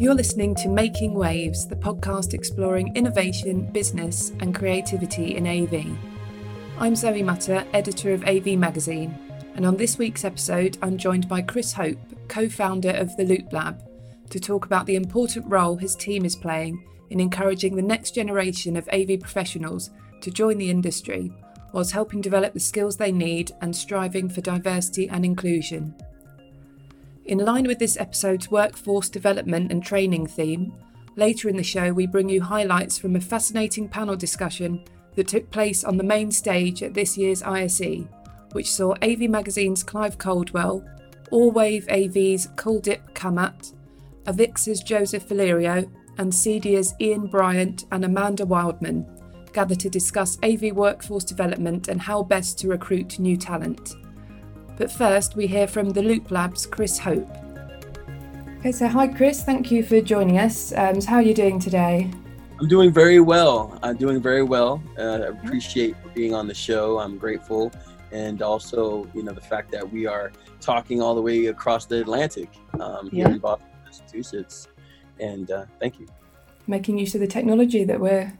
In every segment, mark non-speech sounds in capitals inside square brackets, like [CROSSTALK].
You're listening to Making Waves, the podcast exploring innovation, business, and creativity in AV. I'm Zoe Mutter, editor of AV Magazine, and on this week's episode, I'm joined by Chris Hope, co founder of the Loop Lab, to talk about the important role his team is playing in encouraging the next generation of AV professionals to join the industry, whilst helping develop the skills they need and striving for diversity and inclusion. In line with this episode's workforce development and training theme, later in the show we bring you highlights from a fascinating panel discussion that took place on the main stage at this year's ISE, which saw AV Magazine's Clive Coldwell, Allwave AV's Kuldip Kamat, Avix's Joseph Valerio, and CEDIA's Ian Bryant and Amanda Wildman gather to discuss AV workforce development and how best to recruit new talent. But first, we hear from the Loop Lab's Chris Hope. Okay, so hi Chris, thank you for joining us. Um, so how are you doing today? I'm doing very well. I'm doing very well. Uh, I appreciate being on the show. I'm grateful, and also, you know, the fact that we are talking all the way across the Atlantic um, here yeah. in Boston, Massachusetts. And uh, thank you. Making use of the technology that we're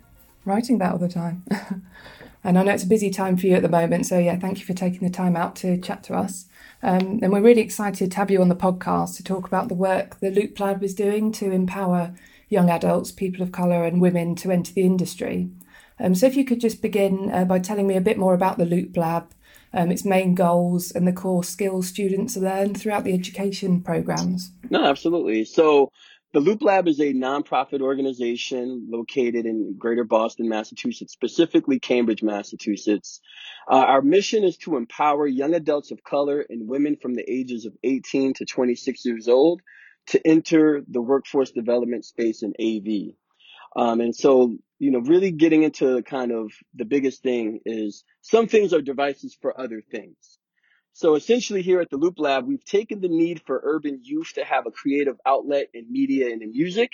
writing about all the time. [LAUGHS] and I know it's a busy time for you at the moment. So, yeah, thank you for taking the time out to chat to us. Um, and we're really excited to have you on the podcast to talk about the work the Loop Lab is doing to empower young adults, people of colour, and women to enter the industry. Um, so, if you could just begin uh, by telling me a bit more about the Loop Lab, um, its main goals, and the core skills students learn throughout the education programs. No, absolutely. So, the Loop Lab is a nonprofit organization located in Greater Boston, Massachusetts, specifically Cambridge, Massachusetts. Uh, our mission is to empower young adults of color and women from the ages of 18 to 26 years old to enter the workforce development space in AV. Um, and so, you know, really getting into kind of the biggest thing is some things are devices for other things. So essentially here at the Loop Lab, we've taken the need for urban youth to have a creative outlet in media and in music,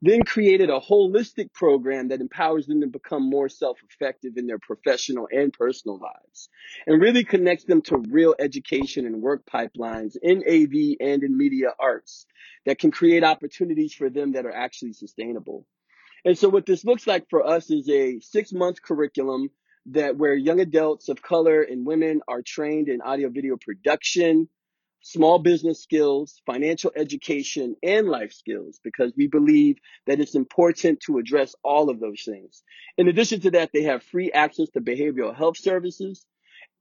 then created a holistic program that empowers them to become more self-effective in their professional and personal lives and really connects them to real education and work pipelines in AV and in media arts that can create opportunities for them that are actually sustainable. And so what this looks like for us is a six month curriculum that where young adults of color and women are trained in audio video production, small business skills, financial education, and life skills because we believe that it's important to address all of those things. In addition to that, they have free access to behavioral health services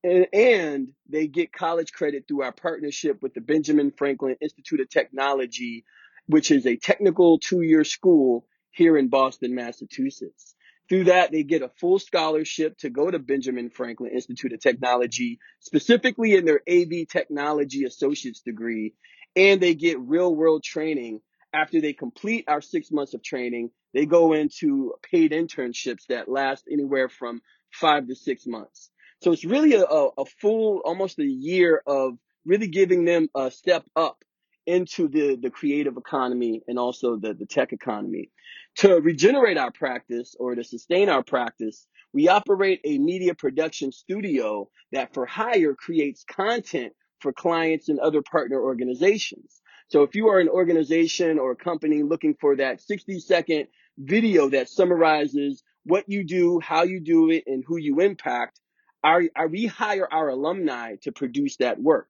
and, they get college credit through our partnership with the Benjamin Franklin Institute of Technology, which is a technical two year school here in Boston, Massachusetts. Through that, they get a full scholarship to go to Benjamin Franklin Institute of Technology, specifically in their AV Technology Associate's degree, and they get real world training. After they complete our six months of training, they go into paid internships that last anywhere from five to six months. So it's really a, a full, almost a year of really giving them a step up into the, the creative economy and also the, the tech economy. To regenerate our practice or to sustain our practice, we operate a media production studio that for hire creates content for clients and other partner organizations. So if you are an organization or a company looking for that 60 second video that summarizes what you do, how you do it, and who you impact, our, our, we hire our alumni to produce that work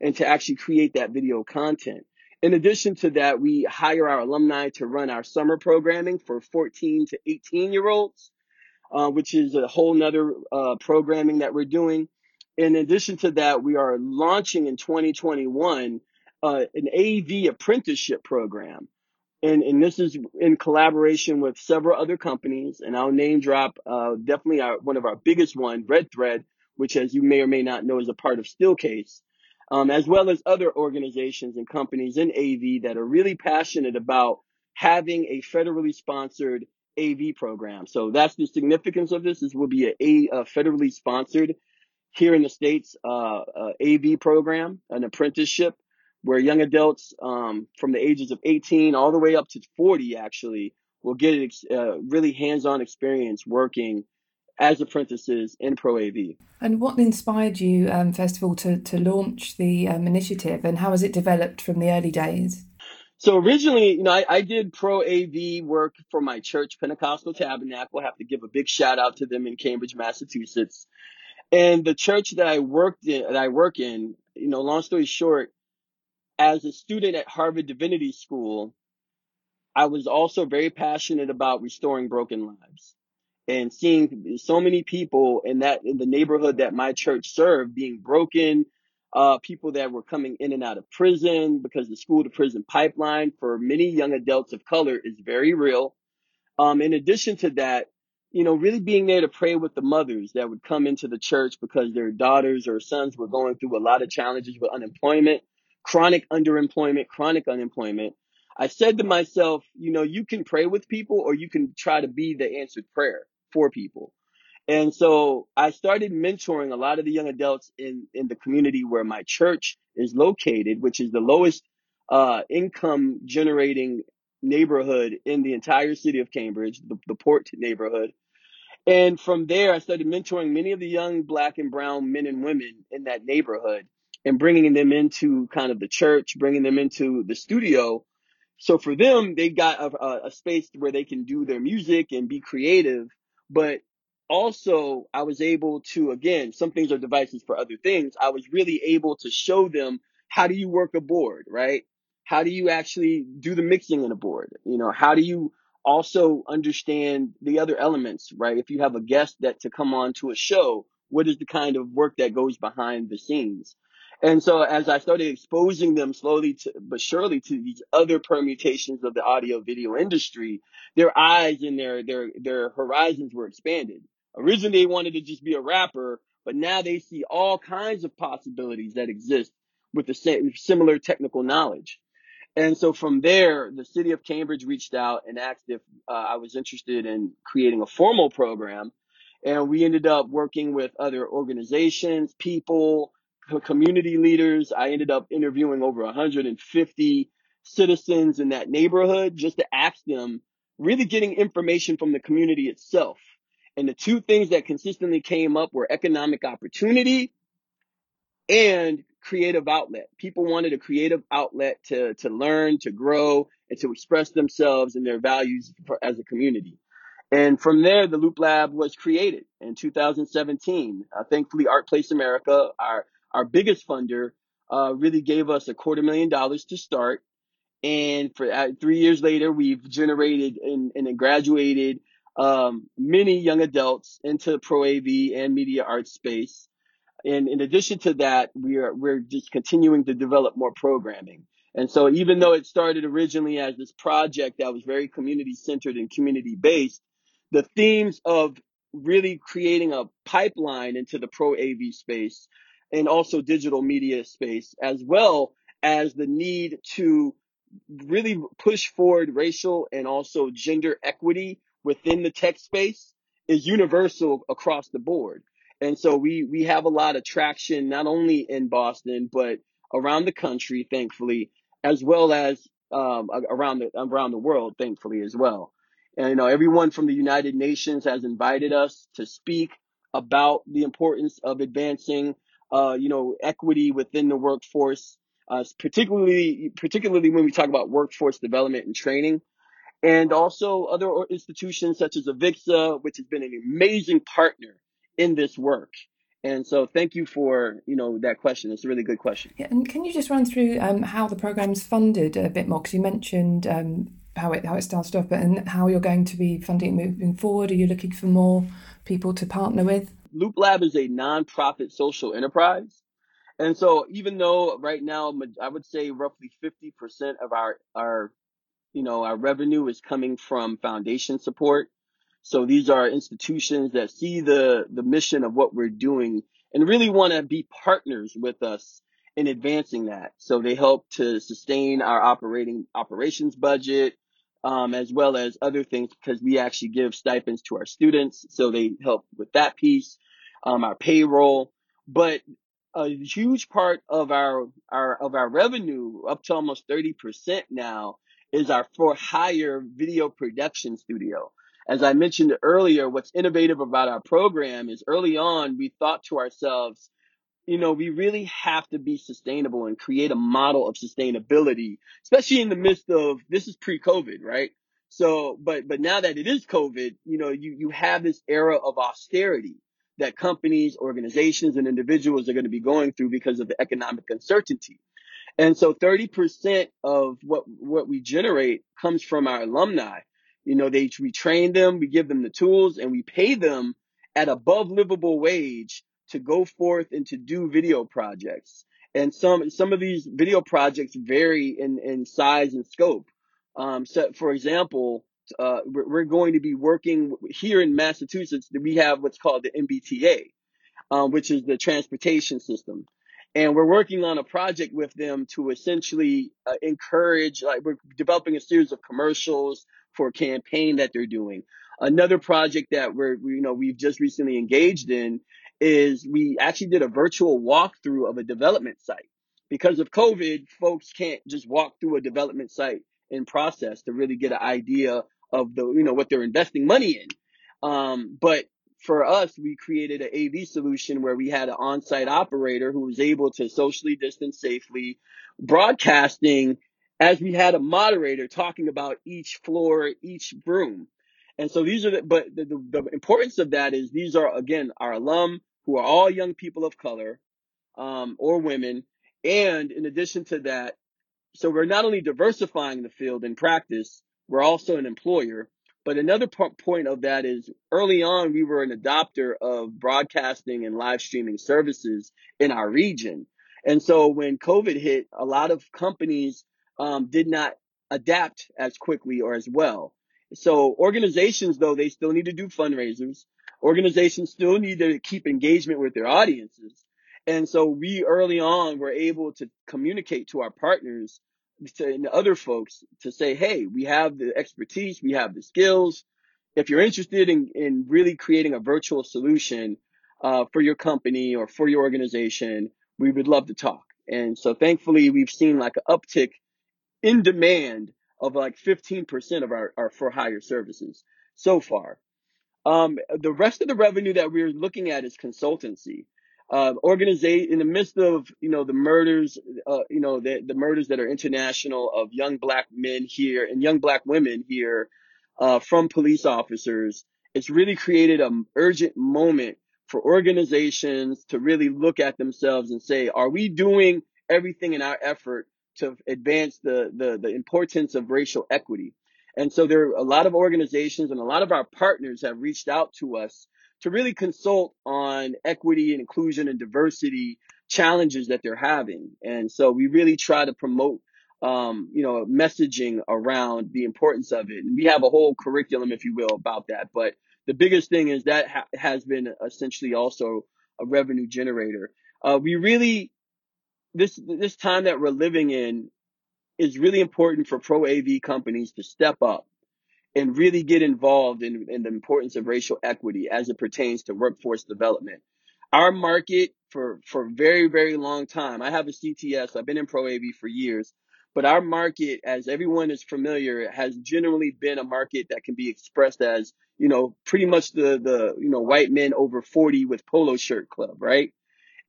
and to actually create that video content. In addition to that, we hire our alumni to run our summer programming for 14 to 18 year olds, uh, which is a whole nother uh, programming that we're doing. In addition to that, we are launching in 2021 uh, an AV apprenticeship program. And, and this is in collaboration with several other companies. And I'll name drop uh, definitely our, one of our biggest one, Red Thread, which as you may or may not know is a part of Steelcase um, as well as other organizations and companies in AV that are really passionate about having a federally sponsored AV program. So that's the significance of this. This will be a, a federally sponsored here in the States uh, uh, AV program, an apprenticeship where young adults um, from the ages of 18 all the way up to 40 actually will get uh, really hands-on experience working as apprentices in Pro AV. And what inspired you, um, first of all, to, to launch the um, initiative and how has it developed from the early days? So originally, you know, I, I did pro AV work for my church, Pentecostal Tabernacle. I have to give a big shout out to them in Cambridge, Massachusetts. And the church that I worked in, that I work in, you know, long story short, as a student at Harvard Divinity School, I was also very passionate about restoring broken lives and seeing so many people in that in the neighborhood that my church served being broken, uh, people that were coming in and out of prison because the school to prison pipeline for many young adults of color is very real. Um, in addition to that, you know, really being there to pray with the mothers that would come into the church because their daughters or sons were going through a lot of challenges with unemployment, chronic underemployment, chronic unemployment. I said to myself, you know, you can pray with people or you can try to be the answered prayer for people. And so I started mentoring a lot of the young adults in, in the community where my church is located, which is the lowest uh, income generating neighborhood in the entire city of Cambridge, the, the port neighborhood. And from there, I started mentoring many of the young black and brown men and women in that neighborhood and bringing them into kind of the church, bringing them into the studio. So for them, they got a, a space where they can do their music and be creative. But also, I was able to, again, some things are devices for other things. I was really able to show them how do you work a board, right? How do you actually do the mixing in a board? You know, how do you also understand the other elements, right? If you have a guest that to come on to a show, what is the kind of work that goes behind the scenes? And so as I started exposing them slowly to, but surely to these other permutations of the audio video industry, their eyes and their, their, their horizons were expanded. Originally they wanted to just be a rapper, but now they see all kinds of possibilities that exist with the same similar technical knowledge. And so from there, the city of Cambridge reached out and asked if uh, I was interested in creating a formal program. And we ended up working with other organizations, people, community leaders. I ended up interviewing over 150 citizens in that neighborhood just to ask them, really getting information from the community itself. And the two things that consistently came up were economic opportunity and creative outlet. People wanted a creative outlet to, to learn, to grow, and to express themselves and their values for, as a community. And from there, the Loop Lab was created in 2017. Uh, thankfully, ArtPlace America, our, our biggest funder, uh, really gave us a quarter million dollars to start. And for uh, three years later, we've generated and, and graduated um, many young adults into pro AV and media arts space. And in addition to that, we are we're just continuing to develop more programming. And so even though it started originally as this project that was very community centered and community based, the themes of really creating a pipeline into the pro AV space and also digital media space, as well as the need to really push forward racial and also gender equity within the tech space is universal across the board. And so we, we have a lot of traction, not only in Boston, but around the country, thankfully, as well as um, around the around the world, thankfully as well. And you know, everyone from the United Nations has invited us to speak about the importance of advancing, uh, you know, equity within the workforce, uh, particularly particularly when we talk about workforce development and training and also other institutions such as Avixa, which has been an amazing partner in this work. And so, thank you for you know that question. It's a really good question. Yeah, and can you just run through um, how the program's funded a bit more? Because you mentioned um, how it how it started off, and how you're going to be funding moving forward. Are you looking for more people to partner with? Loop Lab is a nonprofit social enterprise. And so even though right now I would say roughly 50% of our our you know, our revenue is coming from foundation support. So these are institutions that see the, the mission of what we're doing and really want to be partners with us in advancing that. So they help to sustain our operating operations budget, um, as well as other things because we actually give stipends to our students. So they help with that piece, um, our payroll. But a huge part of our, our, of our revenue, up to almost 30% now, is our for hire video production studio. As I mentioned earlier, what's innovative about our program is early on, we thought to ourselves, you know, we really have to be sustainable and create a model of sustainability, especially in the midst of this is pre-COVID, right? So, but but now that it is COVID, you know, you you have this era of austerity that companies, organizations, and individuals are going to be going through because of the economic uncertainty. And so 30% of what, what we generate comes from our alumni. You know, they, we train them, we give them the tools and we pay them at above livable wage to go forth and to do video projects. And some, some of these video projects vary in, in size and scope. Um, so for example, uh, we're, going to be working here in Massachusetts. We have what's called the MBTA um, which is the transportation system. And we're working on a project with them to essentially uh, encourage, like we're developing a series of commercials for a campaign that they're doing. Another project that we're, we, you know, we've just recently engaged in is we actually did a virtual walkthrough of a development site. Because of COVID, folks can't just walk through a development site in process to really get an idea of the, you know, what they're investing money in. Um, but for us, we created an AV solution where we had an on-site operator who was able to socially distance safely, broadcasting as we had a moderator talking about each floor, each room. And so these are the, but the, the, the importance of that is these are, again, our alum who are all young people of color, um, or women. And in addition to that, so we're not only diversifying the field in practice, we're also an employer. But another point of that is early on, we were an adopter of broadcasting and live streaming services in our region. And so when COVID hit, a lot of companies um, did not adapt as quickly or as well. So organizations, though, they still need to do fundraisers. Organizations still need to keep engagement with their audiences. And so we early on were able to communicate to our partners to, and other folks to say, hey, we have the expertise, we have the skills. If you're interested in, in really creating a virtual solution uh, for your company or for your organization, we would love to talk. And so thankfully, we've seen like an uptick in demand of like 15% of our, our for hire services so far. Um, the rest of the revenue that we're looking at is consultancy uh, organization in the midst of you know the murders, uh, you know the the murders that are international of young black men here and young black women here uh, from police officers. It's really created an urgent moment for organizations to really look at themselves and say, are we doing everything in our effort to advance the the, the importance of racial equity? And so there are a lot of organizations and a lot of our partners have reached out to us to really consult on equity and inclusion and diversity challenges that they're having. And so we really try to promote um, you know, messaging around the importance of it. And we have a whole curriculum, if you will, about that. But the biggest thing is that ha- has been essentially also a revenue generator. Uh, we really, this, this time that we're living in is really important for pro AV companies to step up and really get involved in, in the importance of racial equity as it pertains to workforce development. Our market for, for very, very long time, I have a CTS, I've been in Pro AV for years, but our market, as everyone is familiar, has generally been a market that can be expressed as, you know, pretty much the, the, you know, white men over 40 with polo shirt club, right?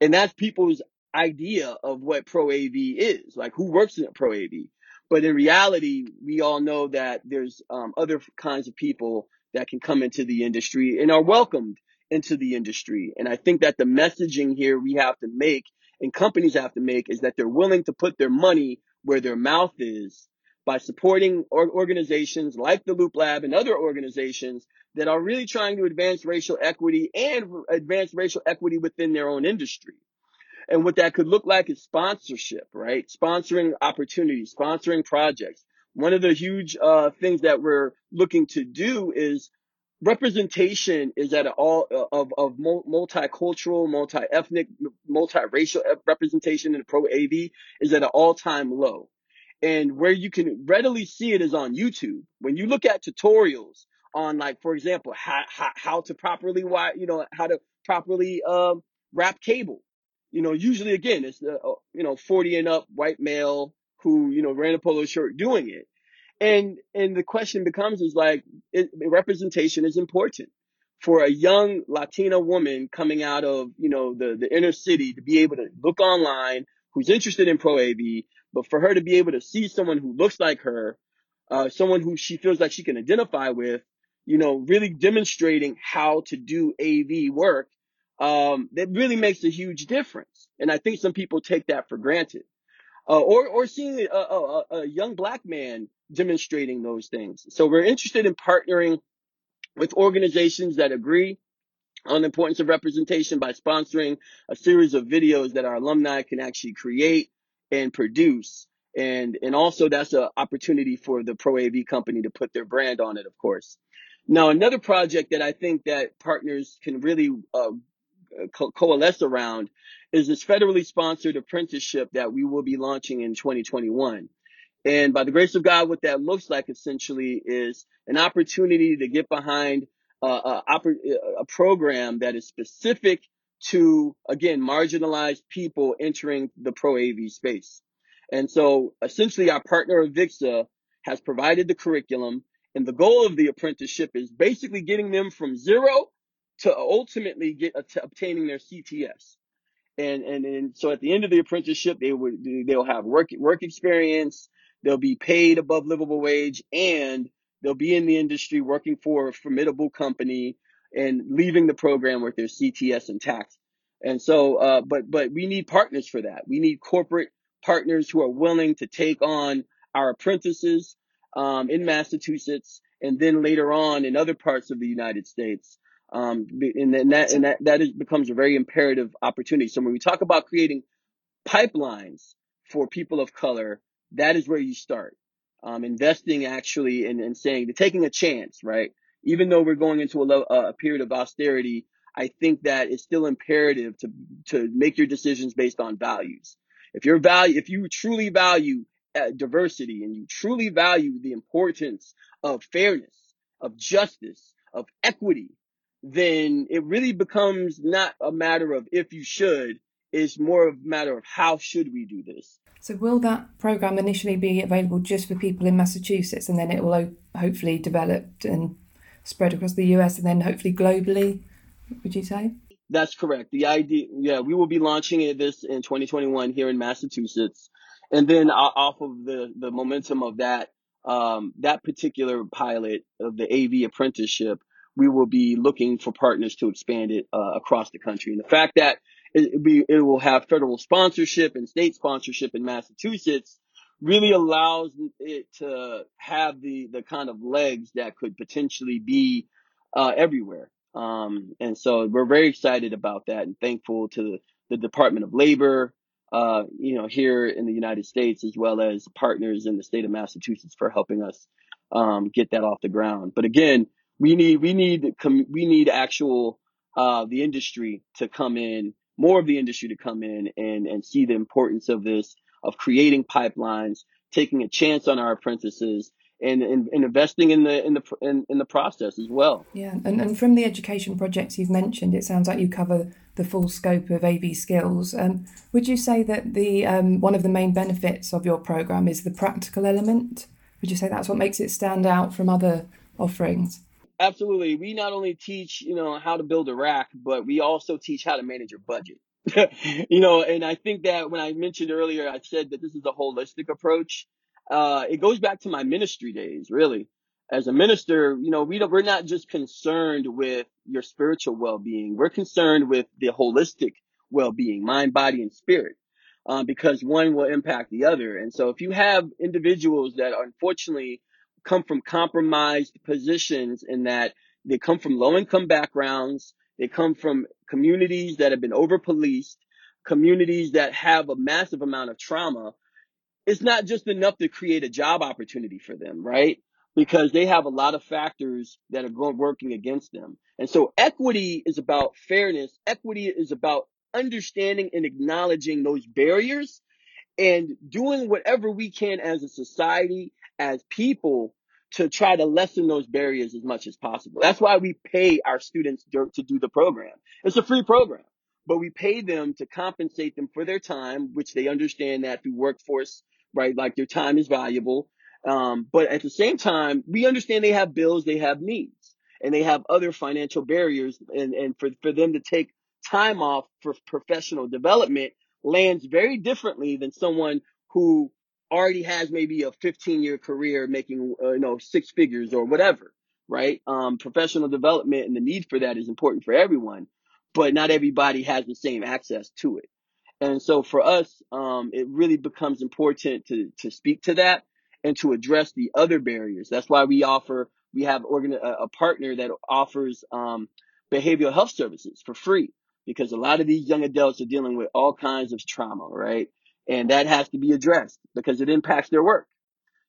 And that's people's idea of what Pro AV is, like who works in Pro AV. But in reality, we all know that there's um, other kinds of people that can come into the industry and are welcomed into the industry. And I think that the messaging here we have to make and companies have to make is that they're willing to put their money where their mouth is by supporting organizations like the Loop Lab and other organizations that are really trying to advance racial equity and advance racial equity within their own industry. And what that could look like is sponsorship, right? Sponsoring opportunities, sponsoring projects. One of the huge uh, things that we're looking to do is representation is at all uh, of, of multicultural, multi-ethnic, multiracial representation in pro AV is at an all-time low. And where you can readily see it is on YouTube. When you look at tutorials on like, for example, how, how, how to properly, wire you know, how to properly, um, wrap cable you know, usually again, it's the, uh, you know, 40 and up white male who, you know, ran a polo shirt doing it. And, and the question becomes is like, it, representation is important. for a young Latina woman coming out of, you know, the, the inner city to be able to look online, who's interested in Pro AV, but for her to be able to see someone who looks like her, uh, someone who she feels like she can identify with, you know, really demonstrating how to do AV work, um, that really makes a huge difference. And I think some people take that for granted. Uh, or, or seeing a, a, a young black man demonstrating those things. So we're interested in partnering with organizations that agree on the importance of representation by sponsoring a series of videos that our alumni can actually create and produce. And, and also that's an opportunity for the Pro AV company to put their brand on it, of course. Now, another project that I think that partners can really uh, co- coalesce around is this federally sponsored apprenticeship that we will be launching in 2021. And by the grace of God, what that looks like essentially is an opportunity to get behind uh, a, a program that is specific to, again, marginalized people entering the pro AV space. And so essentially our partner Avixa has provided the curriculum and the goal of the apprenticeship is basically getting them from zero to ultimately get obtaining their CTS and and and so at the end of the apprenticeship they would they'll have work work experience they'll be paid above livable wage and they'll be in the industry working for a formidable company and leaving the program with their CTS intact. And so uh, but but we need partners for that. We need corporate partners who are willing to take on our apprentices um, in Massachusetts and then later on in other parts of the United States um, and then that, and that, that is, becomes a very imperative opportunity. So when we talk about creating pipelines for people of color, that is where you start. Um, investing actually and, and saying, taking a chance, right? Even though we're going into a, a period of austerity, I think that it's still imperative to, to make your decisions based on values. If your value, if you truly value uh, diversity and you truly value the importance of fairness, of justice, of equity, then it really becomes not a matter of if you should, it's more of a matter of how should we do this. So will that program initially be available just for people in Massachusetts and then it will hopefully develop and spread across the US and then hopefully globally, would you say? That's correct. The idea, yeah, we will be launching it this in 2021 here in Massachusetts. And then off of the, the momentum of that, um, that particular pilot of the AV apprenticeship, we will be looking for partners to expand it uh, across the country. And the fact that it, be, it will have federal sponsorship and state sponsorship in Massachusetts really allows it to have the, the kind of legs that could potentially be uh, everywhere. Um, and so we're very excited about that and thankful to the, the Department of Labor, uh, you know, here in the United States, as well as partners in the state of Massachusetts for helping us um, get that off the ground. But again, we need we need we need actual uh, the industry to come in, more of the industry to come in and and see the importance of this, of creating pipelines, taking a chance on our apprentices, and, and, and, investing in the in the in, in the process as well. Yeah, and, and from the education projects you've mentioned, it sounds like you cover the full scope of AV skills. Um, would you say that the um, one of the main benefits of your program is the practical element? Would you say that's what makes it stand out from other offerings? Absolutely. We not only teach, you know, how to build a rack, but we also teach how to manage your budget. [LAUGHS] you know, and I think that when I mentioned earlier, I said that this is a holistic approach. Uh, it goes back to my ministry days, really. As a minister, you know, we don't, we're not just concerned with your spiritual well-being. We're concerned with the holistic well-being, mind, body, and spirit. Um, because one will impact the other. And so if you have individuals that unfortunately come from compromised positions in that they come from low income backgrounds. They come from communities that have been over policed, communities that have a massive amount of trauma. It's not just enough to create a job opportunity for them, right? Because they have a lot of factors that are going working against them. And so equity is about fairness. Equity is about understanding and acknowledging those barriers and doing whatever we can as a society as people to try to lessen those barriers as much as possible. That's why we pay our students to do the program. It's a free program, but we pay them to compensate them for their time, which they understand that through workforce, right? Like their time is valuable. Um, but at the same time, we understand they have bills, they have needs. and they have other financial barriers and, and for, for them to take time off for professional development lands very differently than someone who already has maybe a 15 year career making uh, you know six figures or whatever right? Um, professional development and the need for that is important for everyone but not everybody has the same access to it. And so for us um, it really becomes important to to speak to that and to address the other barriers. That's why we offer we have organ- a partner that offers um, behavioral health services for free because a lot of these young adults are dealing with all kinds of trauma right and that has to be addressed because it impacts their work.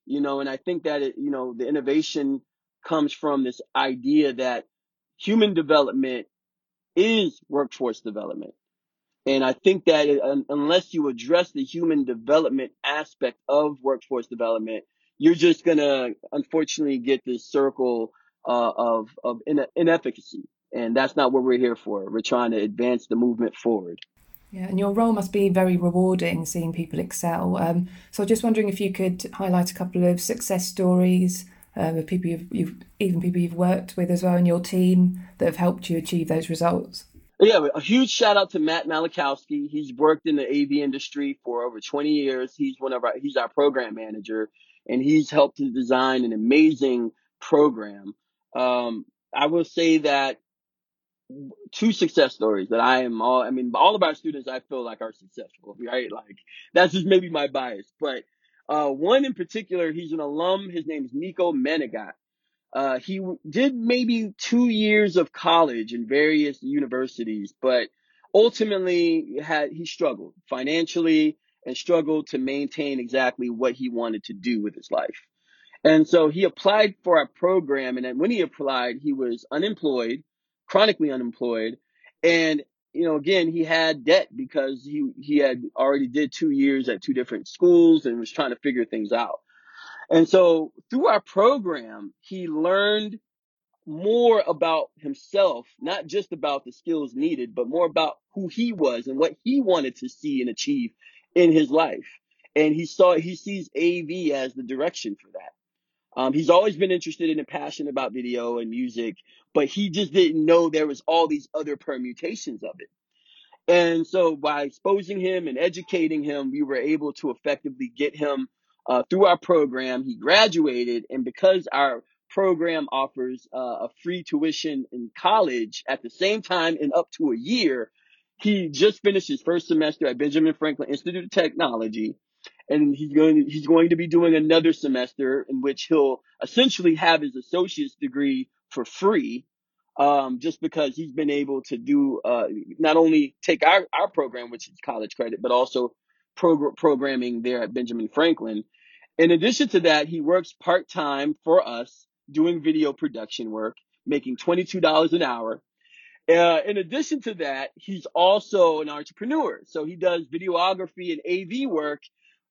You know and i think that it you know the innovation comes from this idea that human development is workforce development. And i think that it, unless you address the human development aspect of workforce development you're just going to unfortunately get this circle uh, of of inefficacy. And that's not what we're here for. We're trying to advance the movement forward yeah, and your role must be very rewarding seeing people excel. Um, so just wondering if you could highlight a couple of success stories of people you've, you've, even people you've worked with as well in your team that have helped you achieve those results. Yeah, a huge shout out to Matt Malakowski. He's worked in the AV industry for over 20 years. He's one of our, he's our program manager and he's helped to design an amazing program. Um, I will say that two success stories that I am all, I mean, all of our students I feel like are successful, right? Like that's just maybe my bias, but, uh, one in particular, he's an alum. His name is Nico Menegat. Uh, he did maybe two years of college in various universities, but ultimately had, he struggled financially and struggled to maintain exactly what he wanted to do with his life. And so he applied for our program. And when he applied, he was unemployed chronically unemployed. And, you know, again, he had debt because he, he had already did two years at two different schools and was trying to figure things out. And so through our program, he learned more about himself, not just about the skills needed, but more about who he was and what he wanted to see and achieve in his life. And he saw, he sees AV as the direction for that. Um, he's always been interested in and passionate about video and music, but he just didn't know there was all these other permutations of it. And so by exposing him and educating him, we were able to effectively get him uh, through our program. He graduated, and because our program offers uh, a free tuition in college at the same time in up to a year, he just finished his first semester at Benjamin Franklin Institute of Technology and he's going to, he's going to be doing another semester in which he'll essentially have his associate's degree for free um, just because he's been able to do uh, not only take our, our program which is college credit but also prog- programming there at benjamin franklin in addition to that he works part-time for us doing video production work making $22 an hour uh, in addition to that, he's also an entrepreneur. So he does videography and AV work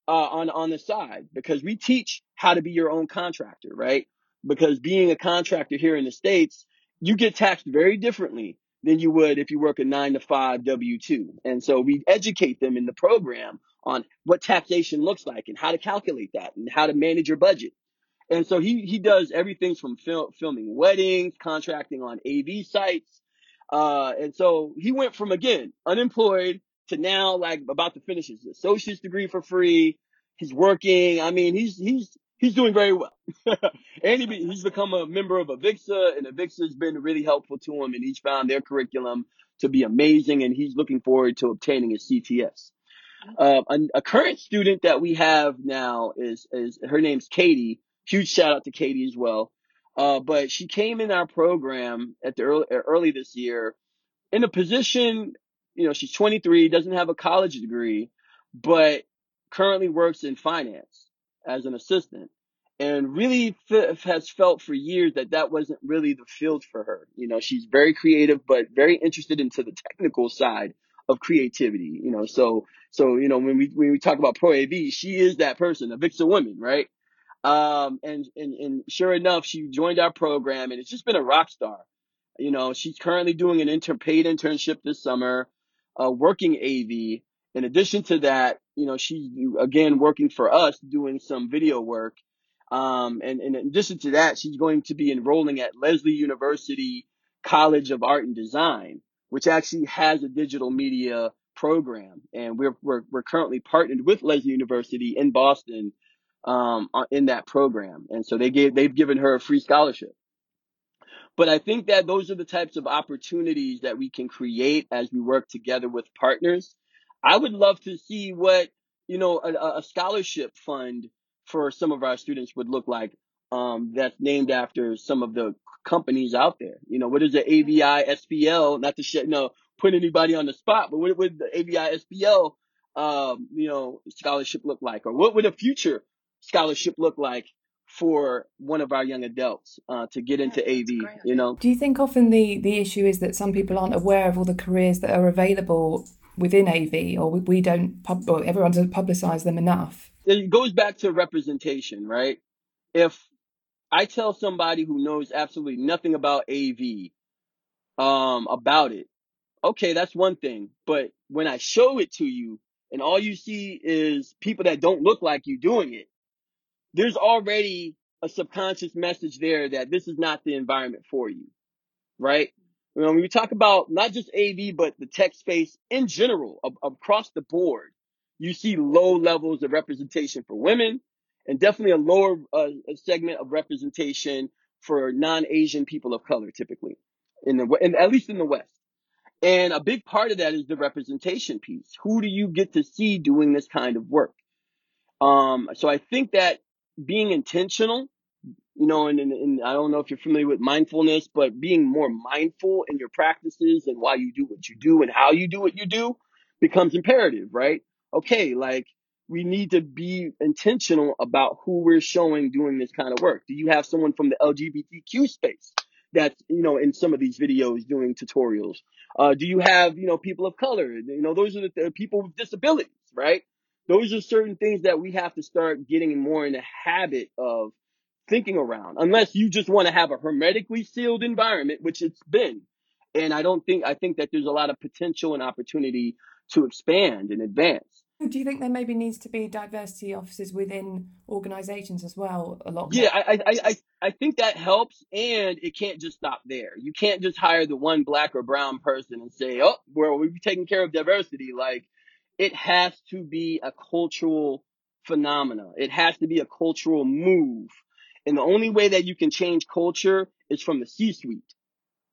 uh, on on the side because we teach how to be your own contractor, right? Because being a contractor here in the states, you get taxed very differently than you would if you work a nine to five W two. And so we educate them in the program on what taxation looks like and how to calculate that and how to manage your budget. And so he he does everything from fil- filming weddings, contracting on AV sites. Uh, and so he went from again unemployed to now like about to finish his associate's degree for free. He's working. I mean, he's he's he's doing very well. [LAUGHS] and he, he's become a member of Avixa, and Avixa's been really helpful to him, and he's found their curriculum to be amazing, and he's looking forward to obtaining his CTS. Uh, a, a, current student that we have now is is her name's Katie. Huge shout out to Katie as well. Uh, but she came in our program at the early, early this year in a position you know, she's 23, doesn't have a college degree, but currently works in finance as an assistant and really f- has felt for years that that wasn't really the field for her. You know, she's very creative, but very interested into the technical side of creativity, you know, so, so, you know, when we, when we talk about pro AV, she is that person, Avixa woman, right? Um, and, and, and sure enough, she joined our program and it's just been a rock star. You know, she's currently doing an inter paid internship this summer uh, working AV. In addition to that, you know, she's again working for us doing some video work. Um, and, and in addition to that, she's going to be enrolling at Lesley University College of Art and Design, which actually has a digital media program. And we're, we're, we're currently partnered with Lesley University in Boston um, in that program. And so they gave, they've given her a free scholarship. But I think that those are the types of opportunities that we can create as we work together with partners. I would love to see what, you know, a, a scholarship fund for some of our students would look like um, that's named after some of the companies out there. You know, what is the AVI SPL? Not to sh- put anybody on the spot, but what would the AVI SPL, um, you know, scholarship look like? Or what would a future scholarship look like for one of our young adults uh, to get into AV. You know. Do you think often the the issue is that some people aren't aware of all the careers that are available within AV, or we don't pub, or everyone doesn't publicize them enough? It goes back to representation, right? If I tell somebody who knows absolutely nothing about AV um, about it, okay, that's one thing. But when I show it to you, and all you see is people that don't look like you doing it, there's already a subconscious message there that this is not the environment for you, right? You know, when you talk about not just AV, but the tech space in general, across the board, you see low levels of representation for women and definitely a lower uh, segment of representation for non-Asian people of color, typically in the, in, at least in the West. And a big part of that is the representation piece. Who do you get to see doing this kind of work? Um, so I think that being intentional, you know, and, and, and, I don't know if you're familiar with mindfulness, but being more mindful in your practices and why you do what you do and how you do what you do becomes imperative, right? Okay, like we need to be intentional about who we're showing doing this kind of work. Do you have someone from the LGBTQ space that's, you know, in some of these videos doing tutorials? Uh, do you have, you know, people of color? You know, those are the, the people with disabilities, right? Those are certain things that we have to start getting more in the habit of thinking around unless you just want to have a hermetically sealed environment which it's been. And i don't think i think that there's a lot of potential and opportunity to expand and advance. Do you think there maybe needs to be diversity offices within organizations as well a lot yeah I, I i i think that helps and it can't just stop there. You can't just hire the one black or brown person and say oh well we're taking care of diversity like it has to be a cultural phenomena. It has to be a cultural move. And the only way that you can change culture is from the C-suite.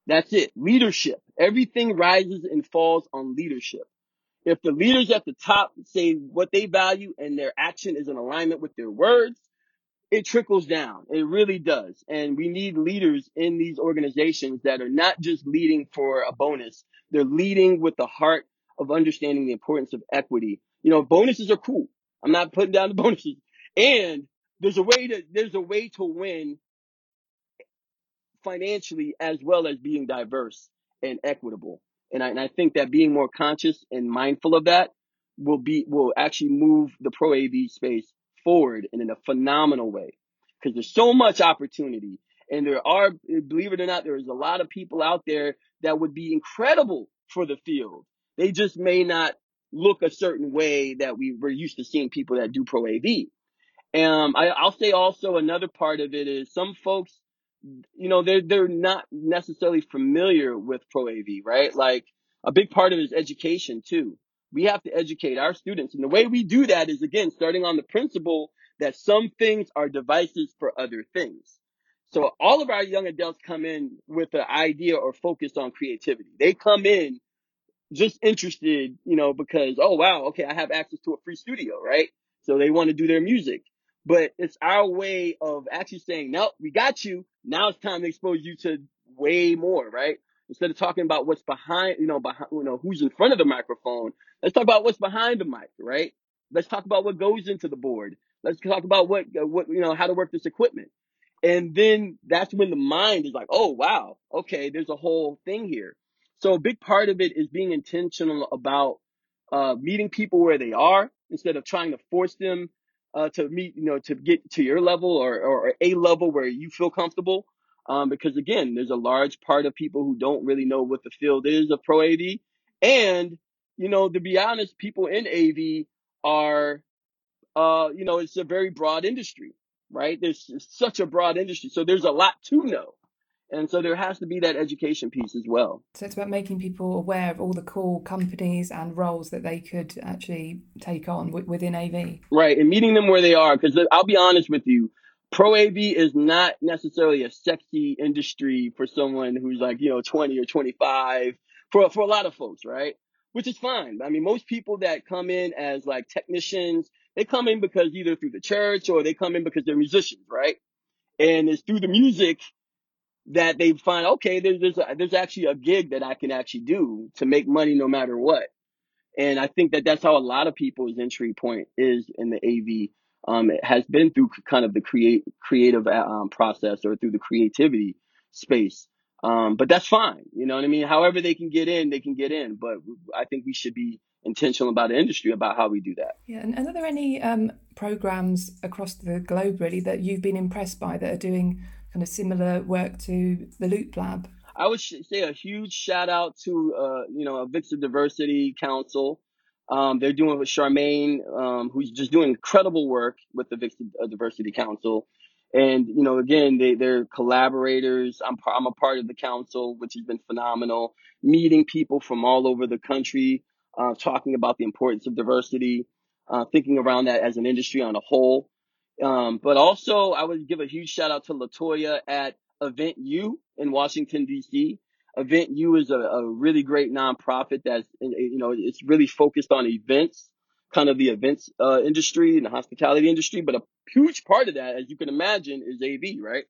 That's it. Leadership. Everything rises and falls on leadership. If the leaders at the top say what they value and their action is in alignment with their words, it trickles down. It really does. And we need leaders in these organizations that are not just leading for a bonus. They're leading with the heart of understanding the importance of equity. You know, bonuses are cool. I'm not putting down the [LAUGHS] bonuses. And there's a way to there's a way to win financially as well as being diverse and equitable. And I, and I think that being more conscious and mindful of that will be will actually move the pro AV space forward and in a phenomenal way because there's so much opportunity and there are believe it or not there is a lot of people out there that would be incredible for the field they just may not look a certain way that we were used to seeing people that do pro AV. Um, I, I'll say also another part of it is some folks, you know, they're they're not necessarily familiar with pro AV, right? Like a big part of it is education too. We have to educate our students, and the way we do that is again starting on the principle that some things are devices for other things. So all of our young adults come in with an idea or focus on creativity. They come in just interested, you know, because, oh, wow, okay, I have access to a free studio, right? So they want to do their music. But it's our way of actually saying, no, we got you. Now it's time to expose you to way more, right? Instead of talking about what's behind, you know, behind, you know, who's in front of the microphone, let's talk about what's behind the mic, right? Let's talk about what goes into the board. Let's talk about what, uh, what, you know, how to work this equipment. And then that's when the mind is like, oh, wow, okay, there's a whole thing here. So a big part of it is being intentional about uh, meeting people where they are instead of trying to force them uh, to meet, you know, to get to your level or, or a level where you feel comfortable. Um, because again, there's a large part of people who don't really know what the field is of pro AV. And, you know, to be honest, people in AV are, uh, you know, it's a very broad industry right? There's such a broad industry. So there's a lot to know. And so there has to be that education piece as well. So it's about making people aware of all the cool companies and roles that they could actually take on within AV. Right, and meeting them where they are. Because I'll be honest with you, pro AV is not necessarily a sexy industry for someone who's like you know 20 or 25. For for a lot of folks, right? Which is fine. I mean, most people that come in as like technicians, they come in because either through the church or they come in because they're musicians, right? And it's through the music that they find okay there's there's, a, there's actually a gig that I can actually do to make money no matter what. And I think that that's how a lot of people's entry point is in the AV. Um, it has been through kind of the create creative uh, um, process or through the creativity space. Um, but that's fine. You know what I mean? However they can get in, they can get in. But I think we should be intentional about the industry about how we do that. Yeah, and are there any um, programs across the globe really that you've been impressed by that are doing kind of similar work to the Loop Lab? I would say a huge shout out to uh, you know AVIXA Diversity Council. Um, they're doing with Charmaine, um, who's just doing incredible work with the AVIXA uh, Diversity Council. And you know, again, they they're collaborators. I'm I'm a part of the council, which has been phenomenal. Meeting people from all over the country, uh, talking about the importance of diversity, uh, thinking around that as an industry on a whole. Um, but also, I would give a huge shout out to Latoya at Event U in Washington D.C. Event U is a, a really great nonprofit that's you know it's really focused on events, kind of the events uh, industry and the hospitality industry. But a huge part of that, as you can imagine, is AV, right?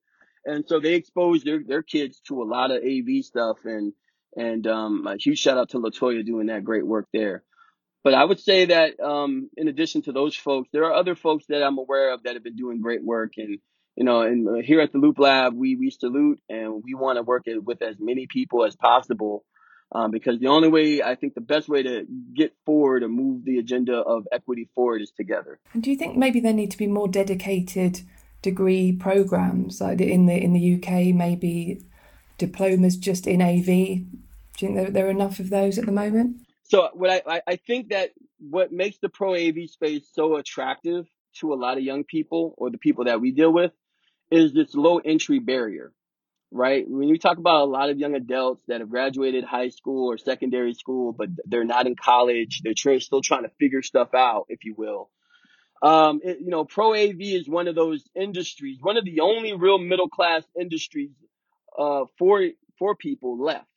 And so they expose their their kids to a lot of AV stuff, and and um, a huge shout out to Latoya doing that great work there. But I would say that um, in addition to those folks, there are other folks that I'm aware of that have been doing great work. And, you know, and uh, here at the Loop Lab, we, we salute and we want to work with as many people as possible. Um, because the only way, I think the best way to get forward and move the agenda of equity forward is together. And do you think maybe there need to be more dedicated degree programs like in the in the UK, maybe diplomas just in AV? Do you think there, there are enough of those at the moment? So what I, I think that what makes the pro AV space so attractive to a lot of young people or the people that we deal with is this low entry barrier, right? When you talk about a lot of young adults that have graduated high school or secondary school, but they're not in college, they're still trying to figure stuff out, if you will. Um, it, you know, pro AV is one of those industries, one of the only real middle class industries uh, for for people left.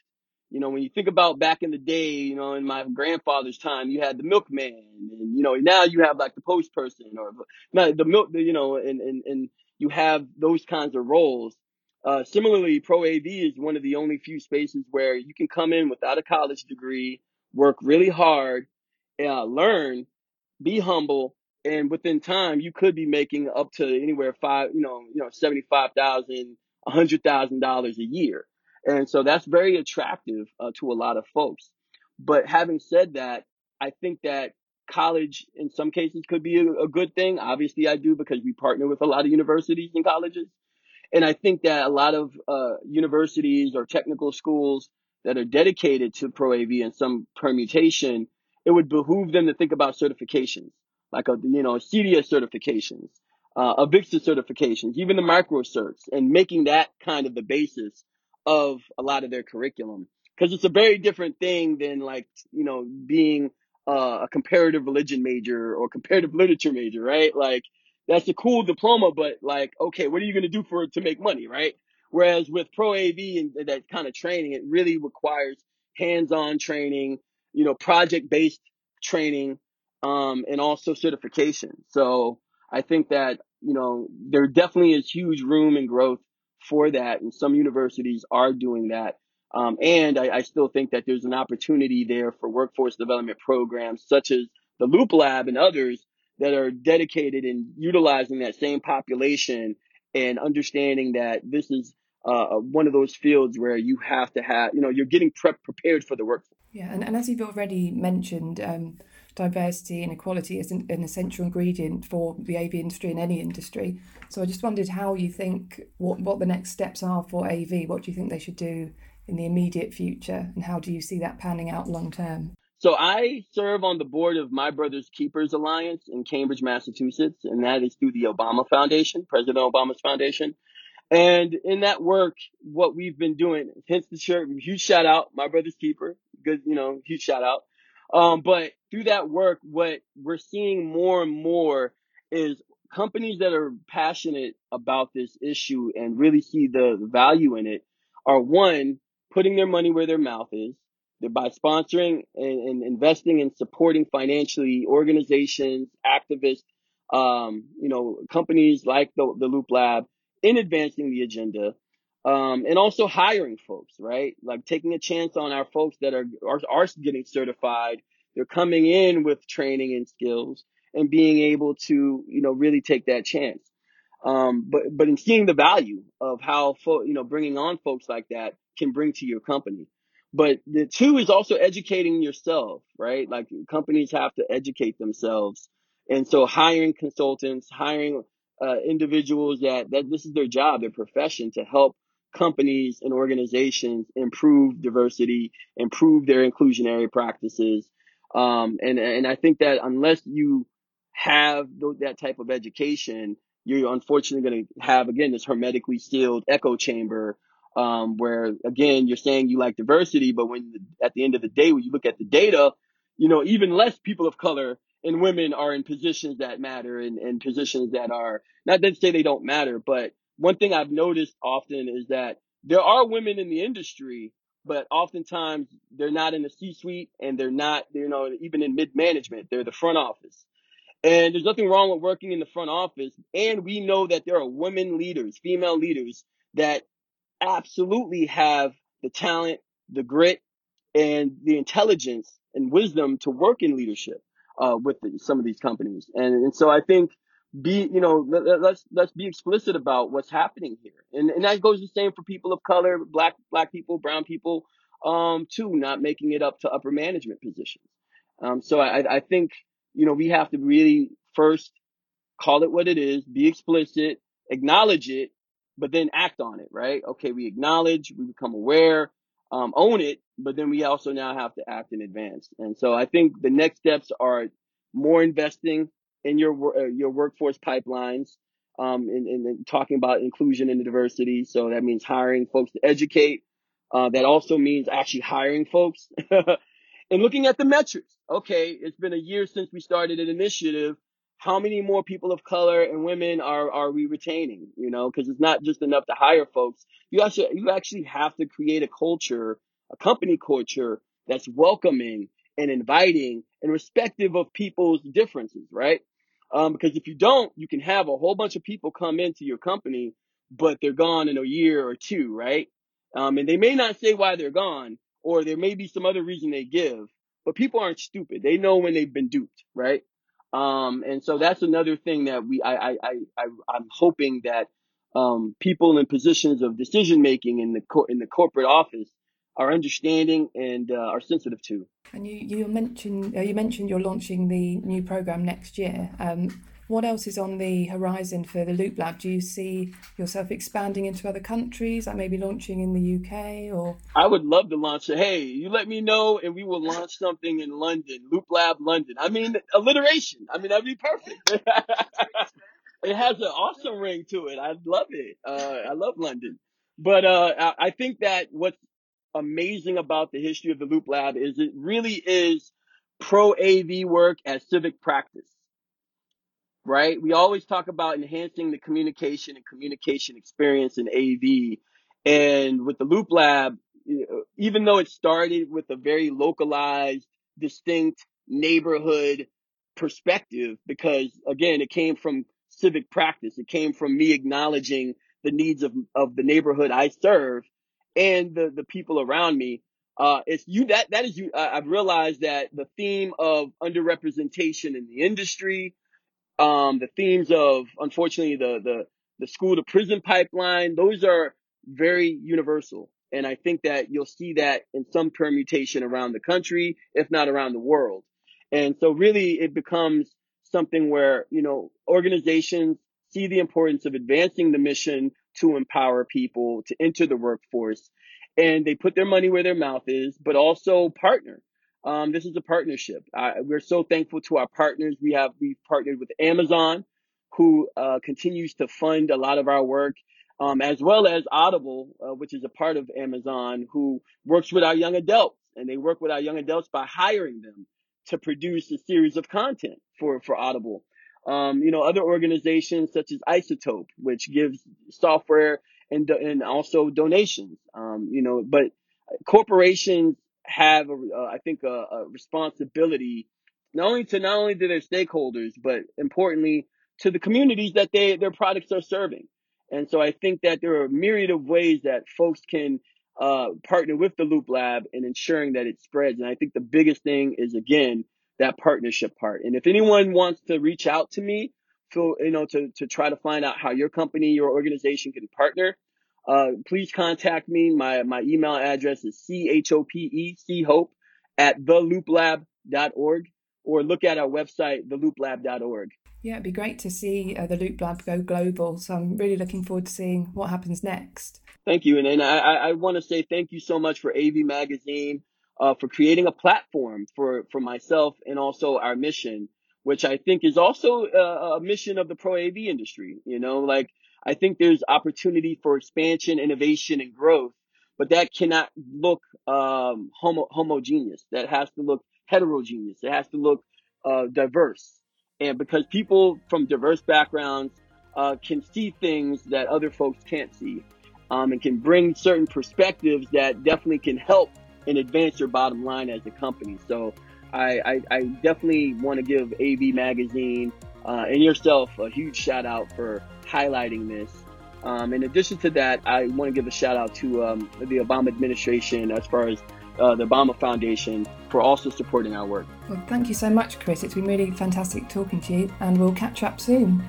You know, when you think about back in the day, you know, in my grandfather's time, you had the milkman, and you know, now you have like the post person or not the milk, you know, and and and you have those kinds of roles. Uh, similarly, Pro AV is one of the only few spaces where you can come in without a college degree, work really hard, uh, learn, be humble, and within time you could be making up to anywhere five, you know, you know, seventy five thousand, a hundred thousand dollars a year. And so that's very attractive uh, to a lot of folks. But having said that, I think that college in some cases could be a, a, good thing. Obviously, I do because we partner with a lot of universities and colleges. And I think that a lot of uh, universities or technical schools that are dedicated to Pro AV in some permutation, it would behoove them to think about certifications, like a, you know, CDS certifications, uh, AVIXA certifications, even the micro certs, and making that kind of the basis of a lot of their curriculum because it's a very different thing than like you know being uh, a comparative religion major or comparative literature major, right? Like that's a cool diploma, but like okay, what are you going to do for to make money, right? Whereas with pro AV and that kind of training, it really requires hands-on training, you know, project-based training, um, and also certification. So I think that you know there definitely is huge room and growth for that, and some universities are doing that. Um, and I, I, still think that there's an opportunity there for workforce development programs such as the Loop Lab and others that are dedicated in utilizing that same population and understanding that this is uh, one of those fields where you have to have, you know, you're getting prep prepared for the workforce. Yeah, and, and as you've already mentioned, um, diversity and equality is an, an, essential ingredient for the AV industry and any industry. So I just wondered how you think what what the next steps are for AV. What do you think they should do in the immediate future, and how do you see that panning out long term? So I serve on the board of My Brother's Keepers Alliance in Cambridge, Massachusetts, and that is through the Obama Foundation, President Obama's foundation. And in that work, what we've been doing, hence the shirt, huge shout out, My Brother's Keeper, good, you know, huge shout out. Um, but through that work, what we're seeing more and more is companies that are passionate about this issue and really see the value in it are one, putting their money where their mouth is. By sponsoring and, and investing and supporting financially organizations, activists, um, you know, companies like the, the Loop Lab in advancing the agenda. Um, and also hiring folks, right? Like taking a chance on our folks that are, are, are getting certified. They're coming in with training and skills and being able to, you know, really take that chance. Um, but, but in seeing the value of how, fo- you know, bringing on folks like that can bring to your company. But the two is also educating yourself, right? Like companies have to educate themselves. And so hiring consultants, hiring uh, individuals that, that this is their job, their profession to help companies and organizations improve diversity, improve their inclusionary practices. Um, and, and I think that unless you have that type of education, you're unfortunately going to have, again, this hermetically sealed echo chamber um, where again you're saying you like diversity, but when at the end of the day, when you look at the data, you know even less people of color and women are in positions that matter and, and positions that are not to say they don't matter, but one thing I've noticed often is that there are women in the industry, but oftentimes they're not in the C-suite and they're not, you know, even in mid-management. They're the front office. And there's nothing wrong with working in the front office. And we know that there are women leaders, female leaders that absolutely have the talent, the grit, and the intelligence and wisdom to work in leadership uh, with the, some of these companies. And, and so I think be you know let, let's let's be explicit about what's happening here, and and that goes the same for people of color, black black people, brown people, um, too, not making it up to upper management positions. Um, so I I think you know we have to really first call it what it is, be explicit, acknowledge it, but then act on it, right? Okay, we acknowledge, we become aware, um, own it, but then we also now have to act in advance. And so I think the next steps are more investing in your uh, your workforce pipelines, um, in, in, talking about inclusion and diversity. So that means hiring folks to educate. Uh, that also means actually hiring folks [LAUGHS] and looking at the metrics. Okay, it's been a year since we started an initiative how many more people of color and women are are we retaining you know because it's not just enough to hire folks you actually you actually have to create a culture a company culture that's welcoming and inviting and respective of people's differences right um, because if you don't you can have a whole bunch of people come into your company but they're gone in a year or two right? Um, and they may not say why they're gone or there may be some other reason they give but people aren't stupid. They know when they've been duped right? Um, and so that's another thing that we, I, I, I, I am hoping that, um, people in positions of decision making in the co- in the corporate office are understanding and uh, are sensitive to. And you, you mentioned uh, you mentioned you're launching the new program next year. Um, what else is on the horizon for the Loop Lab? Do you see yourself expanding into other countries, like maybe launching in the UK or? I would love to launch it. Hey, you let me know and we will launch something in London, Loop Lab London. I mean, alliteration. I mean, that'd be perfect. [LAUGHS] it has an awesome ring to it. I love it. Uh, I love London. But uh, I think that what's amazing about the history of the Loop Lab is it really is pro AV work as civic practice right? We always talk about enhancing the communication and communication experience in AV. And with the Loop Lab, even though it started with a very localized, distinct neighborhood perspective, because again, it came from civic practice. It came from me acknowledging the needs of, of the neighborhood I serve and the, the people around me. Uh, it's you that, that is you. I've realized that the theme of underrepresentation in the industry, um, the themes of unfortunately the the the school to prison pipeline those are very universal and i think that you'll see that in some permutation around the country if not around the world and so really it becomes something where you know organizations see the importance of advancing the mission to empower people to enter the workforce and they put their money where their mouth is but also partner um, this is a partnership. we're so thankful to our partners. We have we've partnered with Amazon, who uh, continues to fund a lot of our work, um, as well as Audible, uh, which is a part of Amazon, who works with our young adults, and they work with our young adults by hiring them to produce a series of content for for Audible. Um, you know, other organizations such as iZotope, which gives software and and also donations. Um, you know, but corporations have, a, uh, I think, a, a, responsibility not only to not only to their stakeholders, but importantly to the communities that they their products are serving. And so I think that there are a myriad of ways that folks can uh, partner with the Loop Lab in ensuring that it spreads. And I think the biggest thing is again that partnership part. And if anyone wants to reach out to me, feel you know to to try to find out how your company, your organization can partner, uh, please contact me. My, my email address is C-H-O-P-E, C-HOPE at thelooplab.org or look at our website, thelooplab.org. Yeah, it'd be great to see uh, the Loop Lab go global. So I'm really looking forward to seeing what happens next. Thank you. And, and I, I want to say thank you so much for AV Magazine uh, for creating a platform for, for myself and also our mission, which I think is also a, a mission of the pro AV industry. You know, like I think there's opportunity for expansion, innovation, and growth, but that cannot look um, homo- homogeneous. That has to look heterogeneous. It has to look uh, diverse. And because people from diverse backgrounds uh, can see things that other folks can't see, um, and can bring certain perspectives that definitely can help and advance your bottom line as a company. So I, I, I definitely want to give AV Magazine uh, and yourself a huge shout out for highlighting this. Um, in addition to that, I want to give a shout out to um, the Obama administration as far as uh, the Obama Foundation for also supporting our work. Well, thank you so much, Chris. It's been really fantastic talking to you, and we'll catch up soon.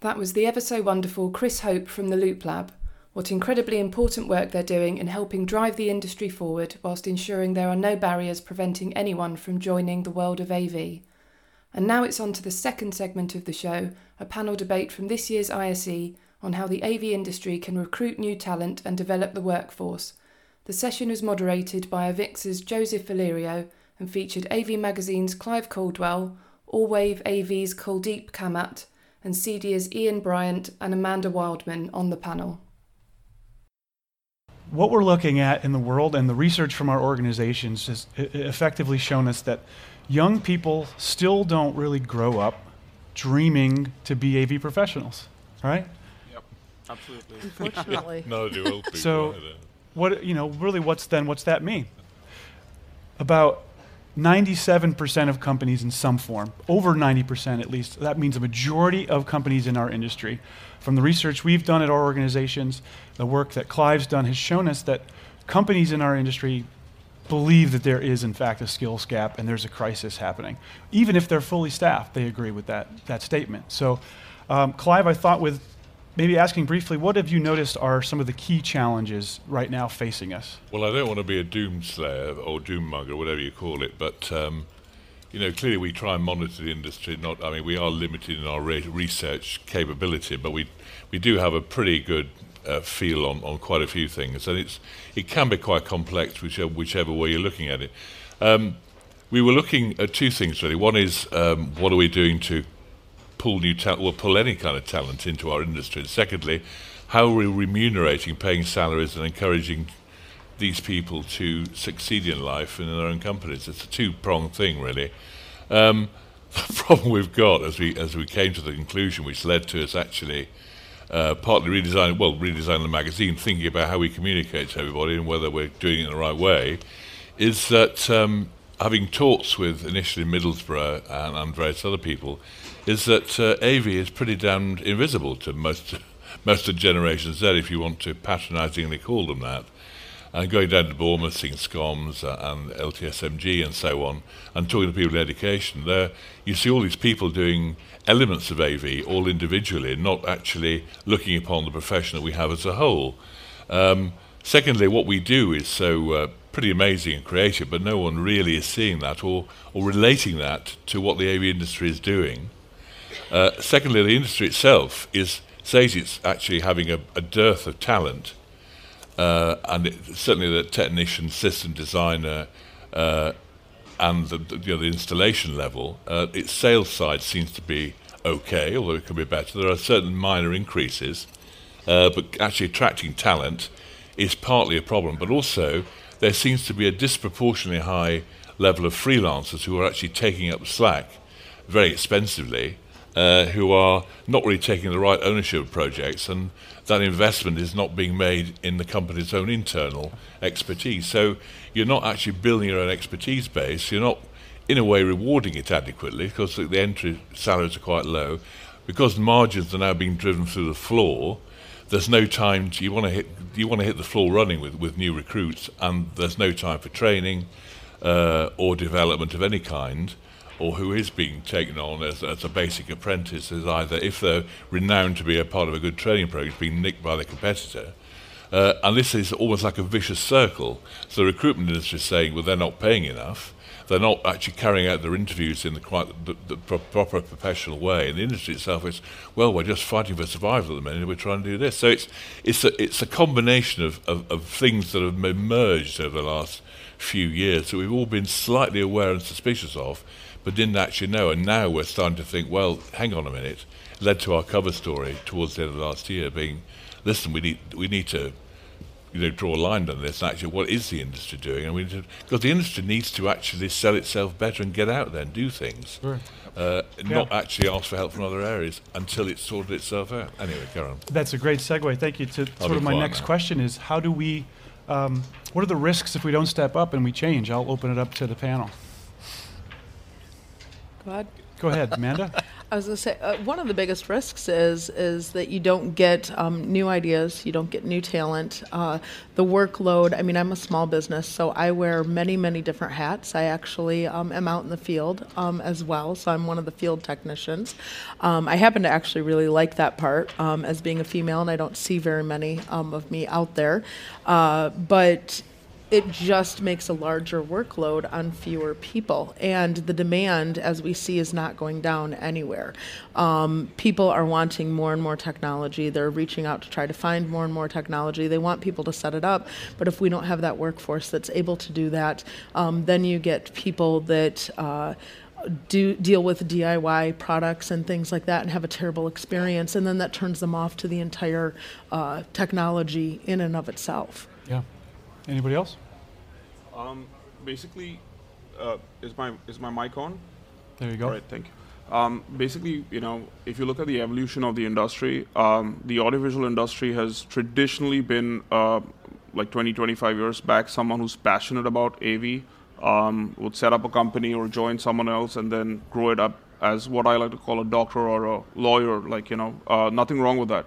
That was the ever so wonderful Chris Hope from the Loop Lab what incredibly important work they're doing in helping drive the industry forward whilst ensuring there are no barriers preventing anyone from joining the world of AV. And now it's on to the second segment of the show, a panel debate from this year's ISE on how the AV industry can recruit new talent and develop the workforce. The session was moderated by Avixa's Joseph Valerio and featured AV Magazine's Clive Caldwell, Allwave AV's Kuldeep Kamat, and CEDIA's Ian Bryant and Amanda Wildman on the panel what we're looking at in the world and the research from our organizations has effectively shown us that young people still don't really grow up dreaming to be AV professionals, right? Yep, absolutely. Unfortunately. no, do old people so, what you know, really, what's then? What's that mean? About 97% of companies in some form, over 90% at least, that means a majority of companies in our industry. From the research we've done at our organizations, the work that Clive's done has shown us that companies in our industry believe that there is, in fact, a skills gap and there's a crisis happening. Even if they're fully staffed, they agree with that, that statement. So, um, Clive, I thought with maybe asking briefly, what have you noticed are some of the key challenges right now facing us? Well, I don't want to be a doomslayer or doommonger, whatever you call it, but um, you know, clearly we try and monitor the industry. Not, I mean, we are limited in our re- research capability, but we we do have a pretty good uh, feel on, on quite a few things, and it's it can be quite complex, whichever whichever way you're looking at it. Um, we were looking at two things really. One is um, what are we doing to pull new talent, or pull any kind of talent into our industry. And secondly, how are we remunerating, paying salaries, and encouraging these people to succeed in life and in their own companies? It's a two-pronged thing, really. Um, [LAUGHS] the problem we've got, as we as we came to the conclusion, which led to us actually uh, partly redesigning, well, redesigning the magazine, thinking about how we communicate to everybody and whether we're doing it in the right way, is that um, having talks with initially Middlesbrough and, and various other people, is that uh, AV is pretty damned invisible to most [LAUGHS] most of Generation Z, if you want to patronisingly call them that. And going down to Bournemouth, seeing SCOMS and LTSMG and so on, and talking to people in education, there you see all these people doing elements of AV all individually, not actually looking upon the profession that we have as a whole. Um, secondly, what we do is so uh, pretty amazing and creative, but no one really is seeing that or, or relating that to what the AV industry is doing. Uh, secondly, the industry itself is says it's actually having a, a dearth of talent, uh, and it, certainly the technician, system designer, uh, and the, you know, the installation level, uh, its sales side seems to be okay, although it could be better. There are certain minor increases, uh, but actually attracting talent is partly a problem. But also, there seems to be a disproportionately high level of freelancers who are actually taking up slack very expensively, uh, who are not really taking the right ownership of projects, and that investment is not being made in the company's own internal expertise. So you're not actually building your own expertise base. You're not, in a way, rewarding it adequately because the entry salaries are quite low. Because margins are now being driven through the floor, there's no time to, you want to hit you want to hit the floor running with, with new recruits and there's no time for training uh, or development of any kind or who is being taken on as, as a basic apprentice is either if they're renowned to be a part of a good training program being nicked by the competitor. Uh, and this is almost like a vicious circle. So the recruitment industry is saying well they're not paying enough they're not actually carrying out their interviews in the quite the, the proper professional way. And the industry itself is, well, we're just fighting for survival at the minute. We're trying to do this. So it's it's a it's a combination of, of, of things that have emerged over the last few years that we've all been slightly aware and suspicious of, but didn't actually know. And now we're starting to think, well, hang on a minute. Led to our cover story towards the end of last year being, listen, we need we need to you know, draw a line on this. And actually, what is the industry doing? And we because the industry needs to actually sell itself better and get out there and do things, Sure. uh, Yeah. not actually ask for help from other areas until it's sorted itself out. Anyway, carry on. That's a great segue. Thank you. To I'll sort of my next now. question is, how do we, um, what are the risks if we don't step up and we change? I'll open it up to the panel. Go ahead. Go ahead, Amanda. [LAUGHS] I was going to say uh, one of the biggest risks is is that you don't get um, new ideas, you don't get new talent. Uh, the workload. I mean, I'm a small business, so I wear many many different hats. I actually um, am out in the field um, as well, so I'm one of the field technicians. Um, I happen to actually really like that part um, as being a female, and I don't see very many um, of me out there. Uh, but it just makes a larger workload on fewer people. And the demand, as we see, is not going down anywhere. Um, people are wanting more and more technology. They're reaching out to try to find more and more technology. They want people to set it up. But if we don't have that workforce that's able to do that, um, then you get people that. Uh, do deal with DIY products and things like that and have a terrible experience, and then that turns them off to the entire uh, technology in and of itself. Yeah. Anybody else? Um, basically, uh, is my is my mic on? There you go. All right, thank you. Um, basically, you know, if you look at the evolution of the industry, um, the audiovisual industry has traditionally been uh, like 20, 25 years back, someone who's passionate about AV um, would set up a company or join someone else and then grow it up as what I like to call a doctor or a lawyer. Like, you know, uh, nothing wrong with that.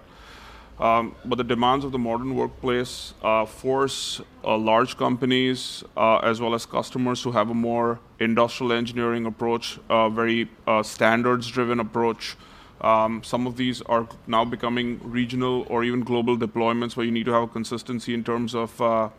Um, but the demands of the modern workplace uh, force uh, large companies uh, as well as customers to have a more industrial engineering approach, a very uh, standards driven approach. Um, some of these are now becoming regional or even global deployments where you need to have a consistency in terms of uh,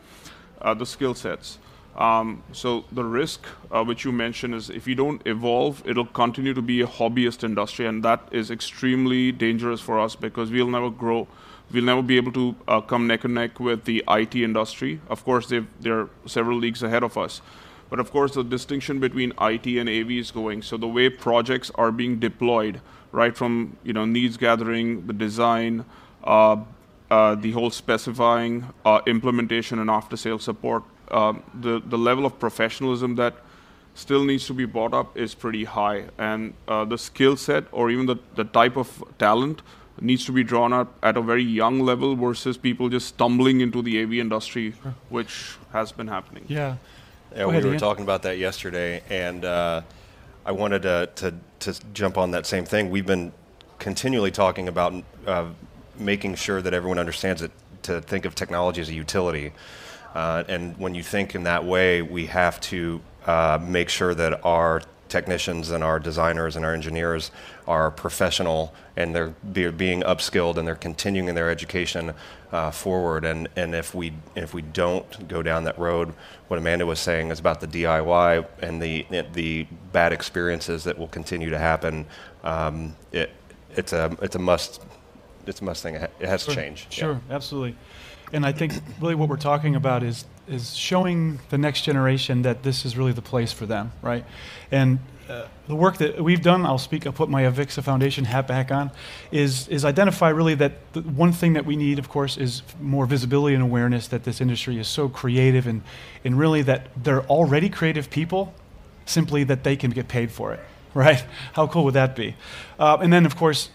uh, the skill sets. Um, so the risk uh, which you mentioned is if you don't evolve, it'll continue to be a hobbyist industry, and that is extremely dangerous for us because we'll never grow. We'll never be able to uh, come neck and neck with the IT industry. Of course, they're several leagues ahead of us. But of course, the distinction between IT and AV is going. So the way projects are being deployed, right from you know needs gathering, the design, uh, uh, the whole specifying, uh, implementation, and after-sale support, um, the the level of professionalism that still needs to be brought up is pretty high, and uh, the skill set or even the the type of talent needs to be drawn up at a very young level versus people just stumbling into the AV industry, which has been happening. Yeah. Yeah, Go we ahead, were Ian. talking about that yesterday, and uh, I wanted to, to to jump on that same thing. We've been continually talking about uh, making sure that everyone understands it to think of technology as a utility, uh, and when you think in that way, we have to uh, make sure that our technicians and our designers and our engineers are professional and they're be, being upskilled and they're continuing their education uh, forward. And, and if we if we don't go down that road, what Amanda was saying is about the DIY and the the bad experiences that will continue to happen. Um, it it's a it's a must it's a Mustang. It has sure. changed. Sure, yeah. absolutely. And I think really what we're talking about is is showing the next generation that this is really the place for them, right? And uh, the work that we've done, I'll speak, I'll put my Avixa Foundation hat back on, is, is identify really that the one thing that we need, of course, is more visibility and awareness that this industry is so creative and, and really that they're already creative people, simply that they can get paid for it, [LAUGHS] right? How cool would that be? Uh, and then, of course,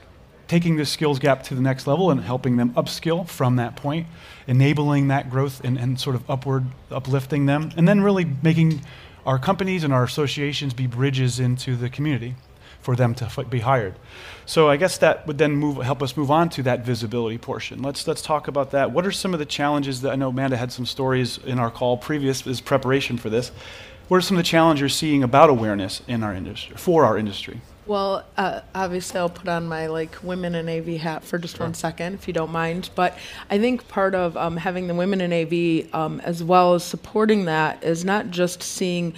taking the skills gap to the next level and helping them upskill from that point, enabling that growth and, and sort of upward uplifting them, and then really making our companies and our associations be bridges into the community for them to be hired. So I guess that would then move, help us move on to that visibility portion. Let's let's talk about that. What are some of the challenges that I know Amanda had some stories in our call previous as preparation for this. What are some of the challenges you're seeing about awareness in our industry for our industry? Well, uh, obviously, I'll put on my like women in AV hat for just one second, if you don't mind. But I think part of um, having the women in AV, um, as well as supporting that, is not just seeing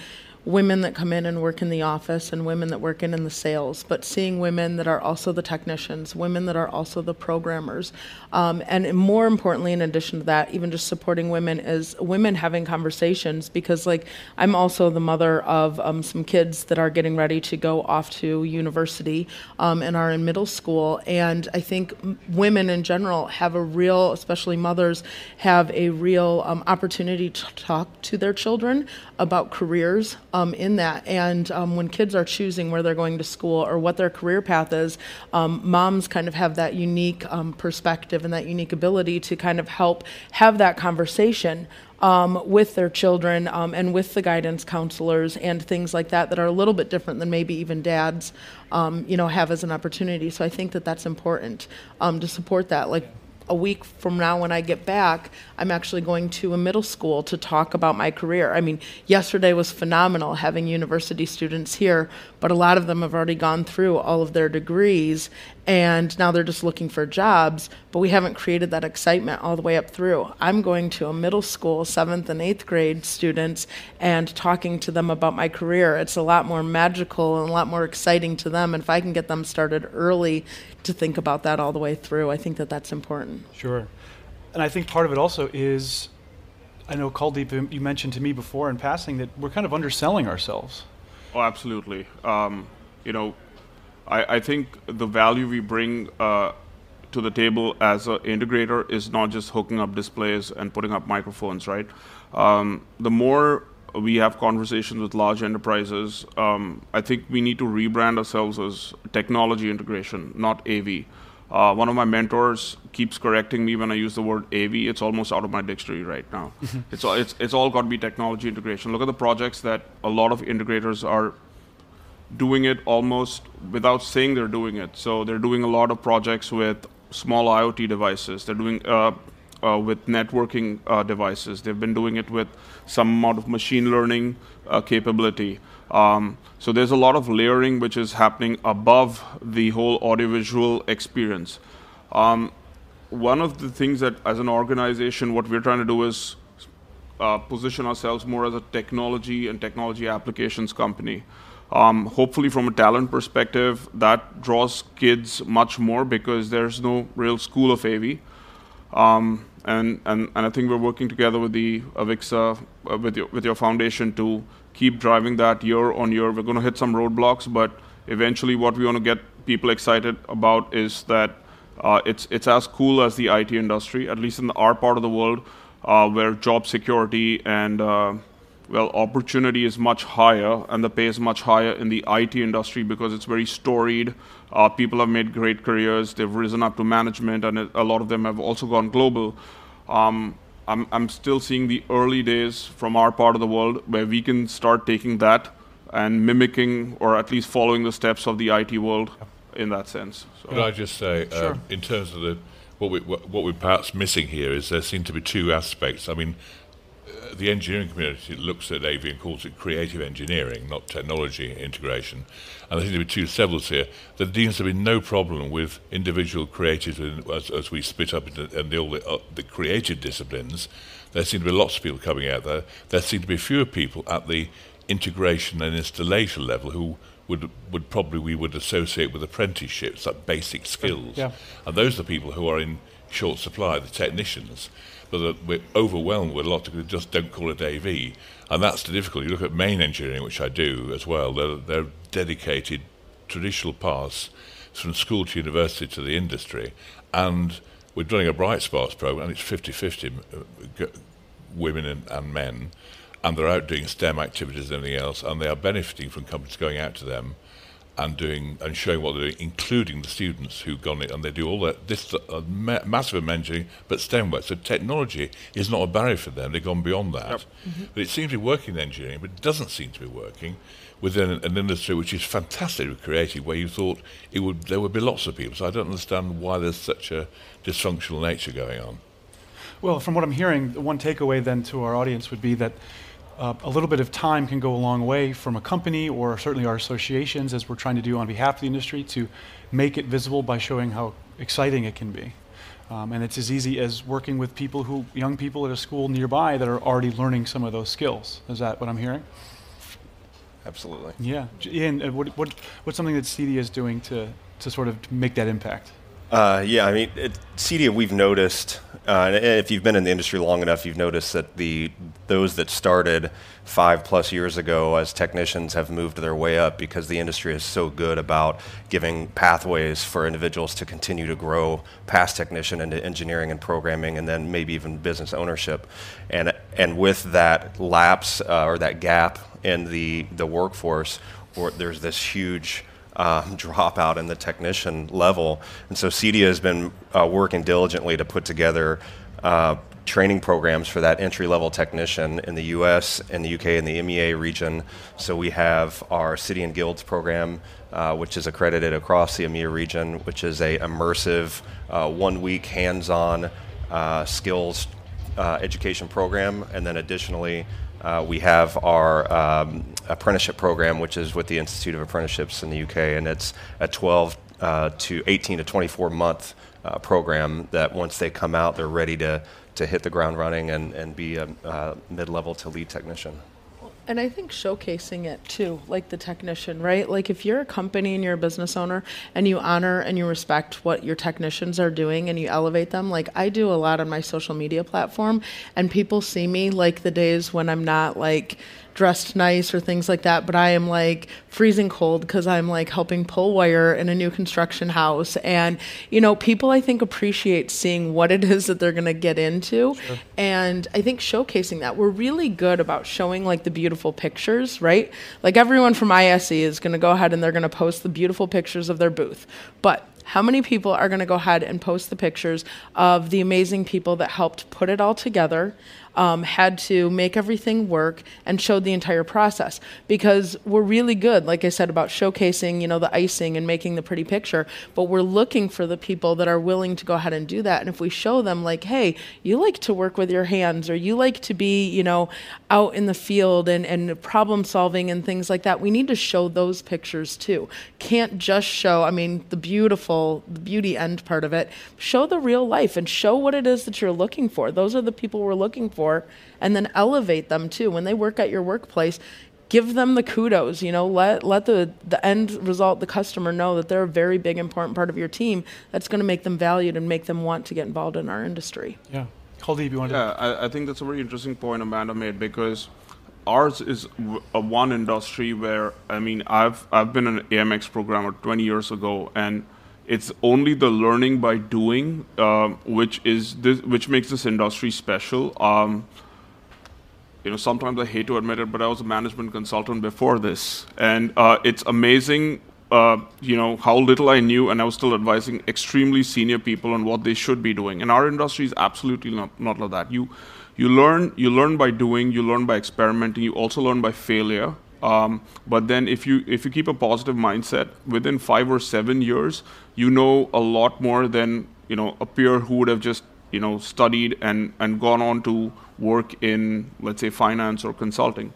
women that come in and work in the office and women that work in, in the sales, but seeing women that are also the technicians, women that are also the programmers. Um, and more importantly, in addition to that, even just supporting women is women having conversations because, like, I'm also the mother of um, some kids that are getting ready to go off to university um, and are in middle school. And I think women in general have a real, especially mothers, have a real um, opportunity to talk to their children about careers um, in that. And um, when kids are choosing where they're going to school or what their career path is, um, moms kind of have that unique um, perspective and that unique ability to kind of help have that conversation. Um, with their children um, and with the guidance counselors and things like that that are a little bit different than maybe even dads, um, you know, have as an opportunity. So I think that that's important um, to support that. Like a week from now when I get back, I'm actually going to a middle school to talk about my career. I mean, yesterday was phenomenal having university students here, but a lot of them have already gone through all of their degrees and now they're just looking for jobs, but we haven't created that excitement all the way up through. I'm going to a middle school, seventh and eighth grade students, and talking to them about my career. It's a lot more magical and a lot more exciting to them. And if I can get them started early to think about that all the way through, I think that that's important. Sure. And I think part of it also is I know Kuldeep, you mentioned to me before in passing that we're kind of underselling ourselves. Oh, absolutely. Um, you know, I, I think the value we bring uh, to the table as an integrator is not just hooking up displays and putting up microphones, right? Um, the more we have conversations with large enterprises, um, I think we need to rebrand ourselves as technology integration, not AV. Uh, one of my mentors keeps correcting me when I use the word AV. It's almost out of my dictionary right now. Mm-hmm. [LAUGHS] it's, all, it's, it's all got to be technology integration. Look at the projects that a lot of integrators are doing it almost without saying they're doing it. So they're doing a lot of projects with small IoT devices. They're doing uh, uh, with networking uh, devices. They've been doing it with some amount of machine learning uh, capability. Um, so there's a lot of layering which is happening above the whole audiovisual experience. Um, one of the things that, as an organization, what we're trying to do is uh, position ourselves more as a technology and technology applications company. Um, hopefully, from a talent perspective, that draws kids much more because there's no real school of AV. Um, and, and, and I think we're working together with the Avixa, uh, with, your, with your foundation to keep driving that year on year. We're going to hit some roadblocks, but eventually, what we want to get people excited about is that uh, it's, it's as cool as the IT industry, at least in our part of the world, uh, where job security and uh, well, opportunity is much higher and the pay is much higher in the IT industry because it's very storied. Uh, people have made great careers, they've risen up to management, and a lot of them have also gone global. Um, I'm, I'm still seeing the early days from our part of the world where we can start taking that and mimicking or at least following the steps of the IT world in that sense. So. Could I just say, uh, sure. in terms of the what, we, what, what we're perhaps missing here is there seem to be two aspects. I mean, the engineering community looks at AV and calls it creative engineering, not technology integration. And there seem to be two levels here. There seems to be no problem with individual creatives as, as we split up into and the, all the, uh, the creative disciplines. There seem to be lots of people coming out there. There seem to be fewer people at the integration and installation level who would would probably we would associate with apprenticeships, like basic skills. Yeah. And those are the people who are in short supply, the technicians. But we're overwhelmed with a lot of just don't call it AV, and that's the difficulty. You look at main engineering, which I do as well. They're, they're dedicated traditional paths from school to university to the industry, and we're running a Bright Sparks program, and it's 50-50 uh, women and, and men and they're out doing STEM activities and everything else, and they are benefiting from companies going out to them and doing and showing what they're doing, including the students who've gone it, and they do all that. This uh, ma- massive engineering, but STEM work. So technology is not a barrier for them. They've gone beyond that. Yep. Mm-hmm. But it seems to be working in engineering, but it doesn't seem to be working within an, an industry which is fantastically creative, where you thought it would there would be lots of people. So I don't understand why there's such a dysfunctional nature going on. Well, from what I'm hearing, the one takeaway then to our audience would be that uh, a little bit of time can go a long way from a company or certainly our associations, as we're trying to do on behalf of the industry, to make it visible by showing how exciting it can be. Um, and it's as easy as working with people who, young people at a school nearby that are already learning some of those skills. Is that what I'm hearing? Absolutely. Yeah. And uh, what, what, what's something that CEDIA is doing to, to sort of make that impact? Uh, yeah, I mean, CEDIA, we've noticed, uh, if you've been in the industry long enough, you've noticed that the those that started five plus years ago as technicians have moved their way up because the industry is so good about giving pathways for individuals to continue to grow past technician into engineering and programming, and then maybe even business ownership. And and with that lapse uh, or that gap in the the workforce, or there's this huge um, [LAUGHS] dropout in the technician level. And so CEDIA has been uh, working diligently to put together uh, training programs for that entry level technician in the US, in the UK, and the MEA region. So we have our City and Guilds program, uh, which is accredited across the EMEA region, which is a immersive, uh, one week hands on uh, skills uh, education program. And then additionally, uh, we have our um, apprenticeship program, which is with the Institute of Apprenticeships in the UK, and it's a 12 uh, to 18 to 24 month uh, program that once they come out, they're ready to, to hit the ground running and, and be a, a mid level to lead technician. And I think showcasing it too, like the technician, right? Like if you're a company and you're a business owner and you honor and you respect what your technicians are doing and you elevate them, like I do a lot on my social media platform and people see me like the days when I'm not like dressed nice or things like that, but I am like freezing cold because I'm like helping pull wire in a new construction house. And, you know, people I think appreciate seeing what it [LAUGHS] is that they're going to get into. Sure. And I think showcasing that. We're really good about showing like the beautiful pictures, right? Like everyone from ISE is going to go ahead and they're going to post the beautiful pictures of their booth. But how many people are going to go ahead and post the pictures of the amazing people that helped put it all together um, had to make everything work and showed the entire process because we're really good, like I said, about showcasing, you know, the icing and making the pretty picture. But we're looking for the people that are willing to go ahead and do that. And if we show them, like, hey, you like to work with your hands or you like to be, you know, out in the field and, and problem solving and things like that, we need to show those pictures too. Can't just show, I mean, the beautiful, the beauty end part of it. Show the real life and show what it is that you're looking for. Those are the people we're looking for for and then elevate them too. When they work at your workplace give them the kudos you know let let the the end result the customer know that they're a very big important part of your team that's going to make them valued and make them want to get involved in our industry. Yeah. Kuldeep, you want yeah, to I, I think that's a very interesting point Amanda made because ours is a one industry where I mean I've I've been an AMX programmer 20 years ago and it's only the learning by doing, uh, which is this, which makes this industry special. Um, you know, sometimes I hate to admit it, but I was a management consultant before this, and uh, it's amazing. Uh, you know how little I knew, and I was still advising extremely senior people on what they should be doing. And our industry is absolutely not, not like that. You you learn you learn by doing, you learn by experimenting, you also learn by failure. Um, but then if you if you keep a positive mindset, within five or seven years, you know a lot more than you know a peer who would have just you know studied and and gone on to work in let's say finance or consulting.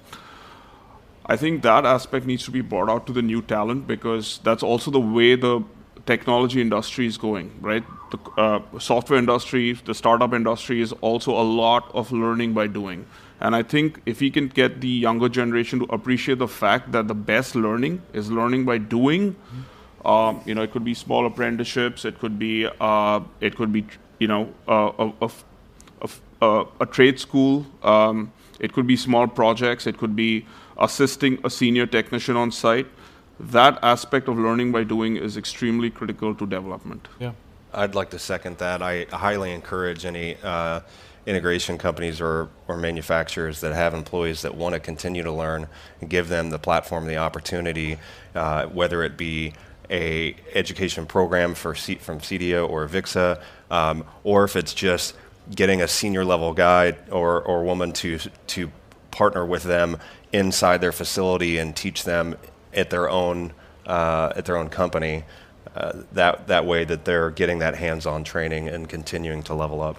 I think that aspect needs to be brought out to the new talent because that's also the way the technology industry is going, right? The uh, software industry, the startup industry is also a lot of learning by doing. And I think if we can get the younger generation to appreciate the fact that the best learning is learning by doing, um, you know, it could be small apprenticeships, it could be, uh, it could be, you know, uh, a, a, a, a, trade school, um, it could be small projects, it could be assisting a senior technician on site. That aspect of learning by doing is extremely critical to development. Yeah. I'd like to second that. I highly encourage any uh, integration companies or, or manufacturers that have employees that want to continue to learn and give them the platform, the opportunity, uh, whether it be a education program for C- from CEDIA or Avixa, um, or if it's just getting a senior level guy or, or woman to, to partner with them inside their facility and teach them at their own, uh, at their own company. Uh, that, that way that they're getting that hands-on training and continuing to level up.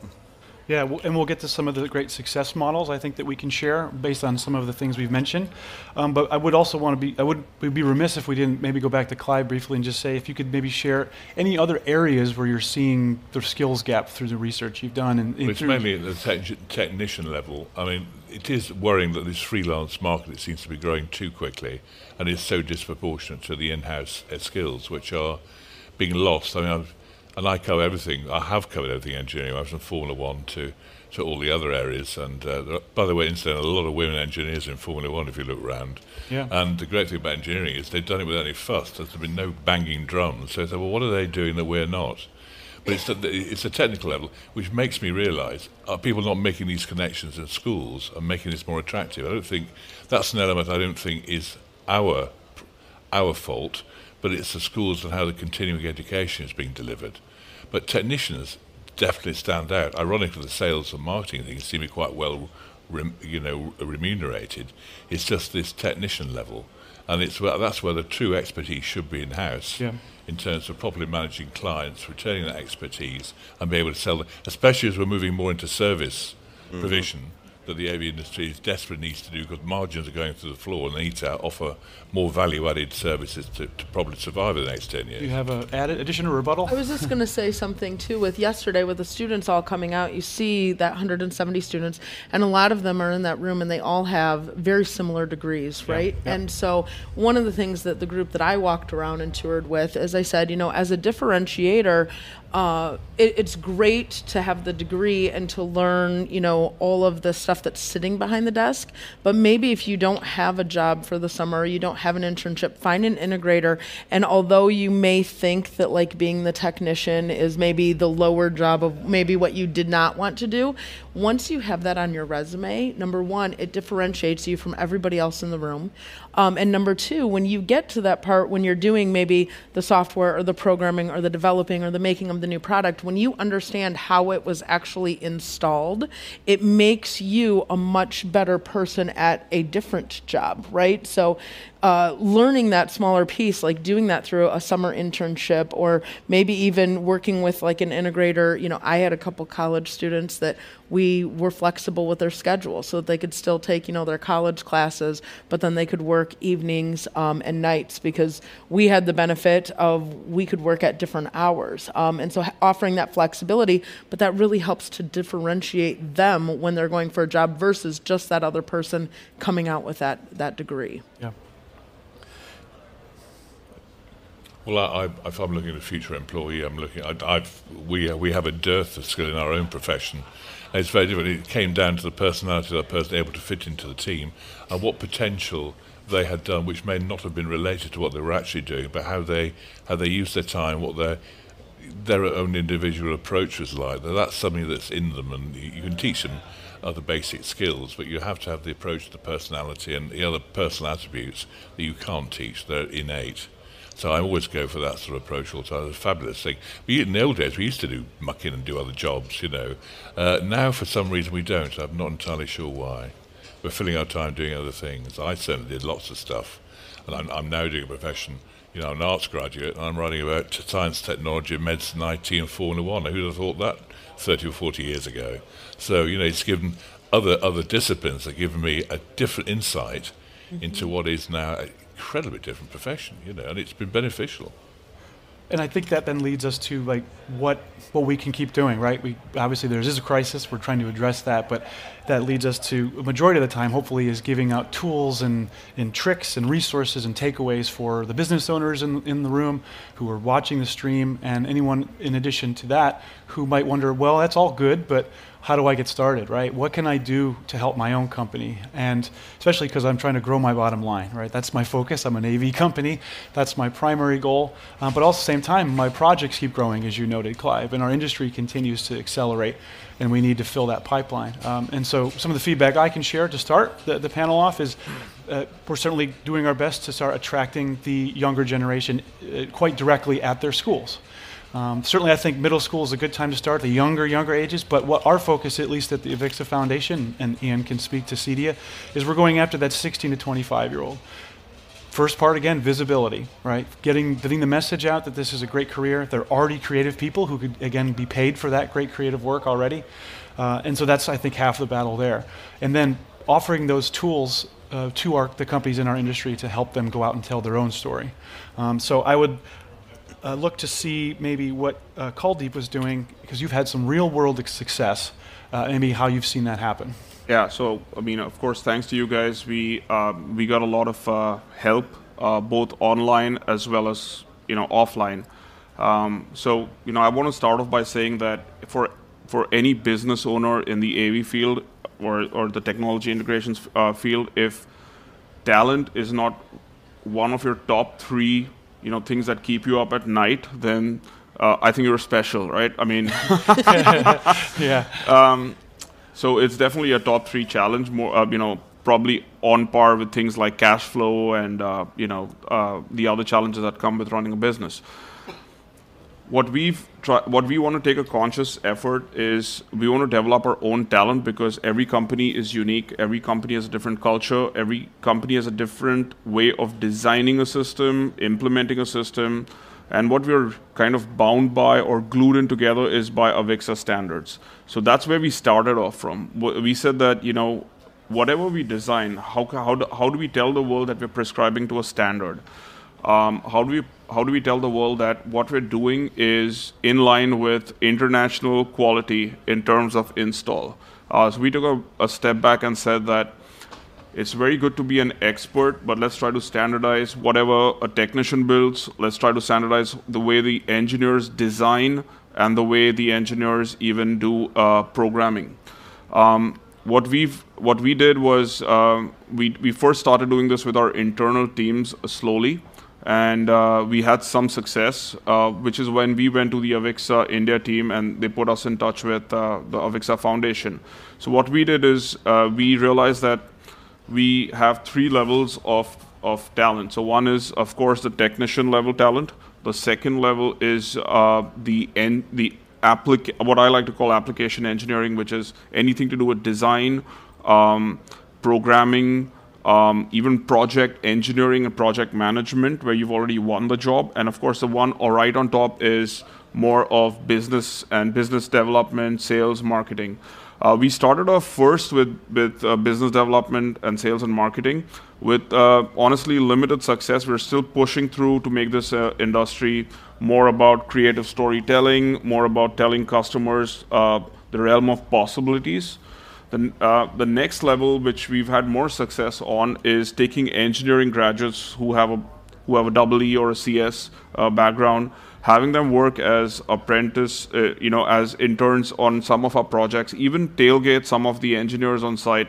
Yeah, and we'll get to some of the great success models I think that we can share based on some of the things we've mentioned. Um, but I would also want to be, I would be remiss if we didn't maybe go back to Clyde briefly and just say if you could maybe share any other areas where you're seeing the skills gap through the research you've done. And, and it's mainly at the te- technician level. I mean, it is worrying that this freelance market seems to be growing too quickly and is so disproportionate to the in-house uh, skills, which are being lost. I mean, I've, and I cover everything. I have covered everything engineering. I was from Formula One to to all the other areas. And uh, by the way, incidentally, a lot of women engineers in Formula One, if you look around. Yeah. And the great thing about engineering is they've done it without any fuss. There's been no banging drums. So they say, well, what are they doing that we're not? But it's a, it's a technical level, which makes me realise are people not making these connections in schools and making this more attractive? I don't think that's an element I don't think is our our fault but it's the schools and how the continuing education is being delivered. But technicians definitely stand out. Ironically, the sales and marketing things seem to be quite well, rem, you know, remunerated. It's just this technician level, and it's where, that's where the true expertise should be in house. Yeah. In terms of properly managing clients, retaining that expertise, and be able to sell them, especially as we're moving more into service mm-hmm. provision that the AV industry is desperate needs to do because margins are going through the floor and they need to offer more value-added services to, to probably survive in the next 10 years. Do you have an added addition or rebuttal? I was just going to say something too with yesterday with the students all coming out, you see that 170 students and a lot of them are in that room and they all have very similar degrees, right? yeah. And so one of the things that the group that I walked around and toured with, as I said, you know, as a differentiator, uh, it, it's great to have the degree and to learn, you know, all of the stuff that's sitting behind the desk. But maybe if you don't have a job for the summer, you don't have an internship, find an integrator. And although you may think that like being the technician is maybe the lower job of maybe what you did not want to do, once you have that on your resume, number one, it differentiates you from everybody else in the room. Um, and number two, when you get to that part, when you're doing maybe the software or the programming or the developing or the making of the new product, when you understand how it was actually installed, it makes you a much better person at a different job, right? So uh, learning that smaller piece, like doing that through a summer internship or maybe even working with like an integrator. You know, I had a couple college students that we were flexible with their schedule so that they could still take, you know, their college classes, but then they could work evenings um, and nights because we had the benefit of we could work at different hours. Um, and so offering that flexibility, but that really helps to differentiate them when they're going for a job versus just that other person coming out with that, that degree. Yeah. Well, I, I, if I'm looking at a future employee, I'm looking. I, we we have a dearth of skill in our own profession. It's very different. It came down to the personality of that person able to fit into the team and what potential they had done, which may not have been related to what they were actually doing, but how they how they used their time, what their their own individual approach was like. That's something that's in them, and you can teach them other basic skills, but you have to have the approach, the personality, and the other personal attributes that you can't teach. They're innate. So I always go for that sort of approach all the time. It's a fabulous thing. We, in the old days, we used to do muck in and do other jobs, you know. Uh, now, for some reason, we don't. I'm not entirely sure why. We're filling our time doing other things. I certainly did lots of stuff. And I'm, I'm now doing a profession. You know, I'm an arts graduate, and I'm writing about science, technology, medicine, IT, and Formula One. Who'd have thought that 30 or 40 years ago? So, you know, it's given other, other disciplines have given me a different insight mm-hmm. into what is now incredibly different profession, you know, and it's been beneficial. and I think that then leads us to like what what we can keep doing, right? We obviously there is a crisis. We're trying to address that, but that leads us to a majority of the time, hopefully, is giving out tools and, and tricks and resources and takeaways for the business owners in, in the room who are watching the stream, and anyone in addition to that who might wonder, well, that's all good, but how do I get started, right? What can I do to help my own company? And especially because I'm trying to grow my bottom line, right? That's my focus. I'm an AV company. That's my primary goal. Um, but also, at the same time, my projects keep growing, as you noted, Clive, and our industry continues to accelerate, and we need to fill that pipeline. Um, and so, some of the feedback I can share to start the, the panel off is uh, we're certainly doing our best to start attracting the younger generation uh, quite directly at their schools. Um, certainly, I think middle school is a good time to start, the younger, younger ages. But what our focus, at least at the Avixa Foundation, and Ian can speak to CEDIA, is we're going after that 16 to 25 year old. First part again, visibility, right? Getting getting the message out that this is a great career. They're already creative people who could again be paid for that great creative work already, uh, and so that's I think half the battle there. And then offering those tools uh, to our, the companies in our industry to help them go out and tell their own story. Um, so I would uh, look to see maybe what uh, Kuldeep was doing because you've had some real world success, uh, maybe how you've seen that happen. Yeah, so I mean, of course, thanks to you guys, we uh, we got a lot of uh, help, uh, both online as well as you know offline. Um, so you know, I want to start off by saying that for for any business owner in the AV field or or the technology integrations uh, field, if talent is not one of your top three you know things that keep you up at night, then uh, I think you're special, right? I mean, [LAUGHS] yeah. [LAUGHS] Um, so it's definitely a top three challenge. More, uh, you know, probably on par with things like cash flow and uh, you know uh, the other challenges that come with running a business what we've what we want to take a conscious effort is we want to develop our own talent because every company is unique every company has a different culture every company has a different way of designing a system implementing a system and what we're kind of bound by or glued in together is by avixa standards. So that's where we started off from. We said that you know whatever we design how, how, do, how do we tell the world that we're prescribing to a standard? Um, how do we how do we tell the world that what we're doing is in line with international quality in terms of install? Uh, so we took a, a, step back and said that it's very good to be an expert, but let's try to standardize whatever a technician builds. Let's try to standardize the way the engineers design and the way the engineers even do uh, programming. Um, what we've what we did was uh, we we first started doing this with our internal teams slowly and uh, we had some success, uh, which is when we went to the Avixa India team and they put us in touch with uh, the Avixa Foundation. So what we did is uh, we realized that we have three levels of, of talent. So one is, of course, the technician level talent. The second level is uh, the en- the applic- what I like to call application engineering, which is anything to do with design, um, programming, um, even project engineering and project management, where you've already won the job. And of course, the one right on top is more of business and business development, sales, marketing. Uh, we started off first with, with uh, business development and sales and marketing. With uh, honestly limited success, we're still pushing through to make this uh, industry more about creative storytelling, more about telling customers uh, the realm of possibilities. The, uh, the next level, which we've had more success on, is taking engineering graduates who have a who have a double E or a CS background, having them work as apprentice, uh, you know, as interns on some of our projects, even tailgate some of the engineers on site.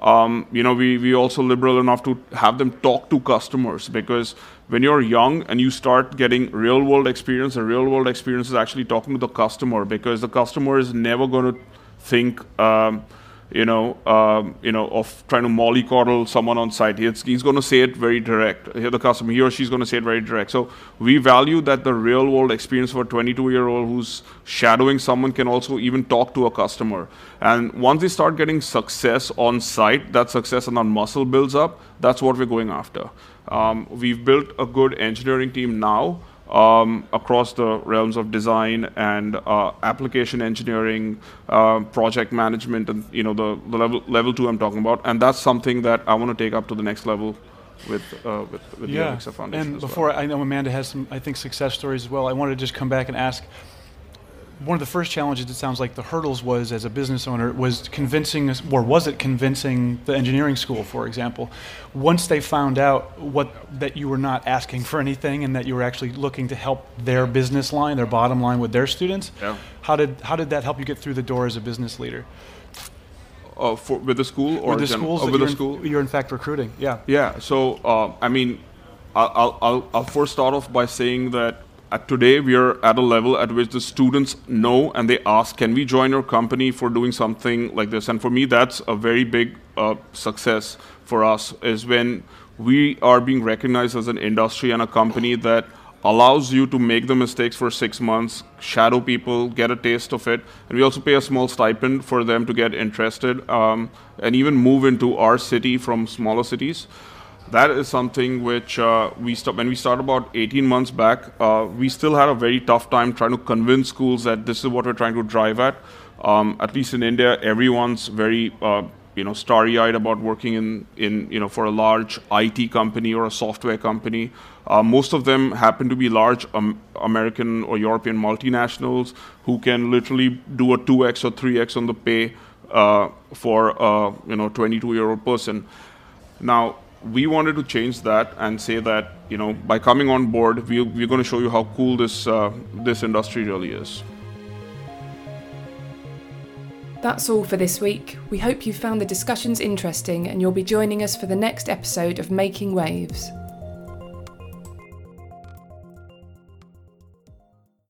Um, you know, we we also liberal enough to have them talk to customers because when you're young and you start getting real world experience, the real world experience is actually talking to the customer because the customer is never going to think. Um, you know, um, you know, of trying to mollycoddle someone on site. He's, he's going to say it very direct. The customer, he or she's going to say it very direct. So we value that the real world experience for a 22 year old who's shadowing someone can also even talk to a customer. And once they start getting success on site, that success and that muscle builds up. That's what we're going after. Um, we've built a good engineering team now um, across the realms of design and uh, application engineering, uh, project management, and you know the, the level level two I'm talking about, and that's something that I want to take up to the next level with uh, with, with the Avixa Foundation. And before well. I know Amanda has some, I think, success stories as well. I wanted to just come back and ask. One of the first challenges it sounds like the hurdles was as a business owner was convincing us, or was it convincing the engineering school, for example, once they found out what that you were not asking for anything and that you were actually looking to help their business line, their bottom line with their students. Yeah. How did how did that help you get through the door as a business leader? uh, for, with the school or with the schools that with you're in- you're in fact recruiting. Yeah. Yeah. So uh, I mean, I'll, I'll, I'll first start off by saying that at today we are at a level at which the students know and they ask, "Can we join your company for doing something like this?" And for me, that's a very big uh, success for us. Is when we are being recognized as an industry and a company that allows you to make the mistakes for six months, shadow people, get a taste of it, and we also pay a small stipend for them to get interested um, and even move into our city from smaller cities. That is something which uh, we st- when we started about 18 months back, uh, we still had a very tough time trying to convince schools that this is what we're trying to drive at. Um, at least in India, everyone's very uh, you know starry-eyed about working in in you know for a large IT company or a software company. Uh, most of them happen to be large um, American or European multinationals who can literally do a 2x or 3x on the pay uh, for a you know 22-year-old person. Now we wanted to change that and say that you know by coming on board, we, we're going to show you how cool this uh, this industry really is. That's all for this week. We hope you found the discussions interesting and you'll be joining us for the next episode of Making Waves.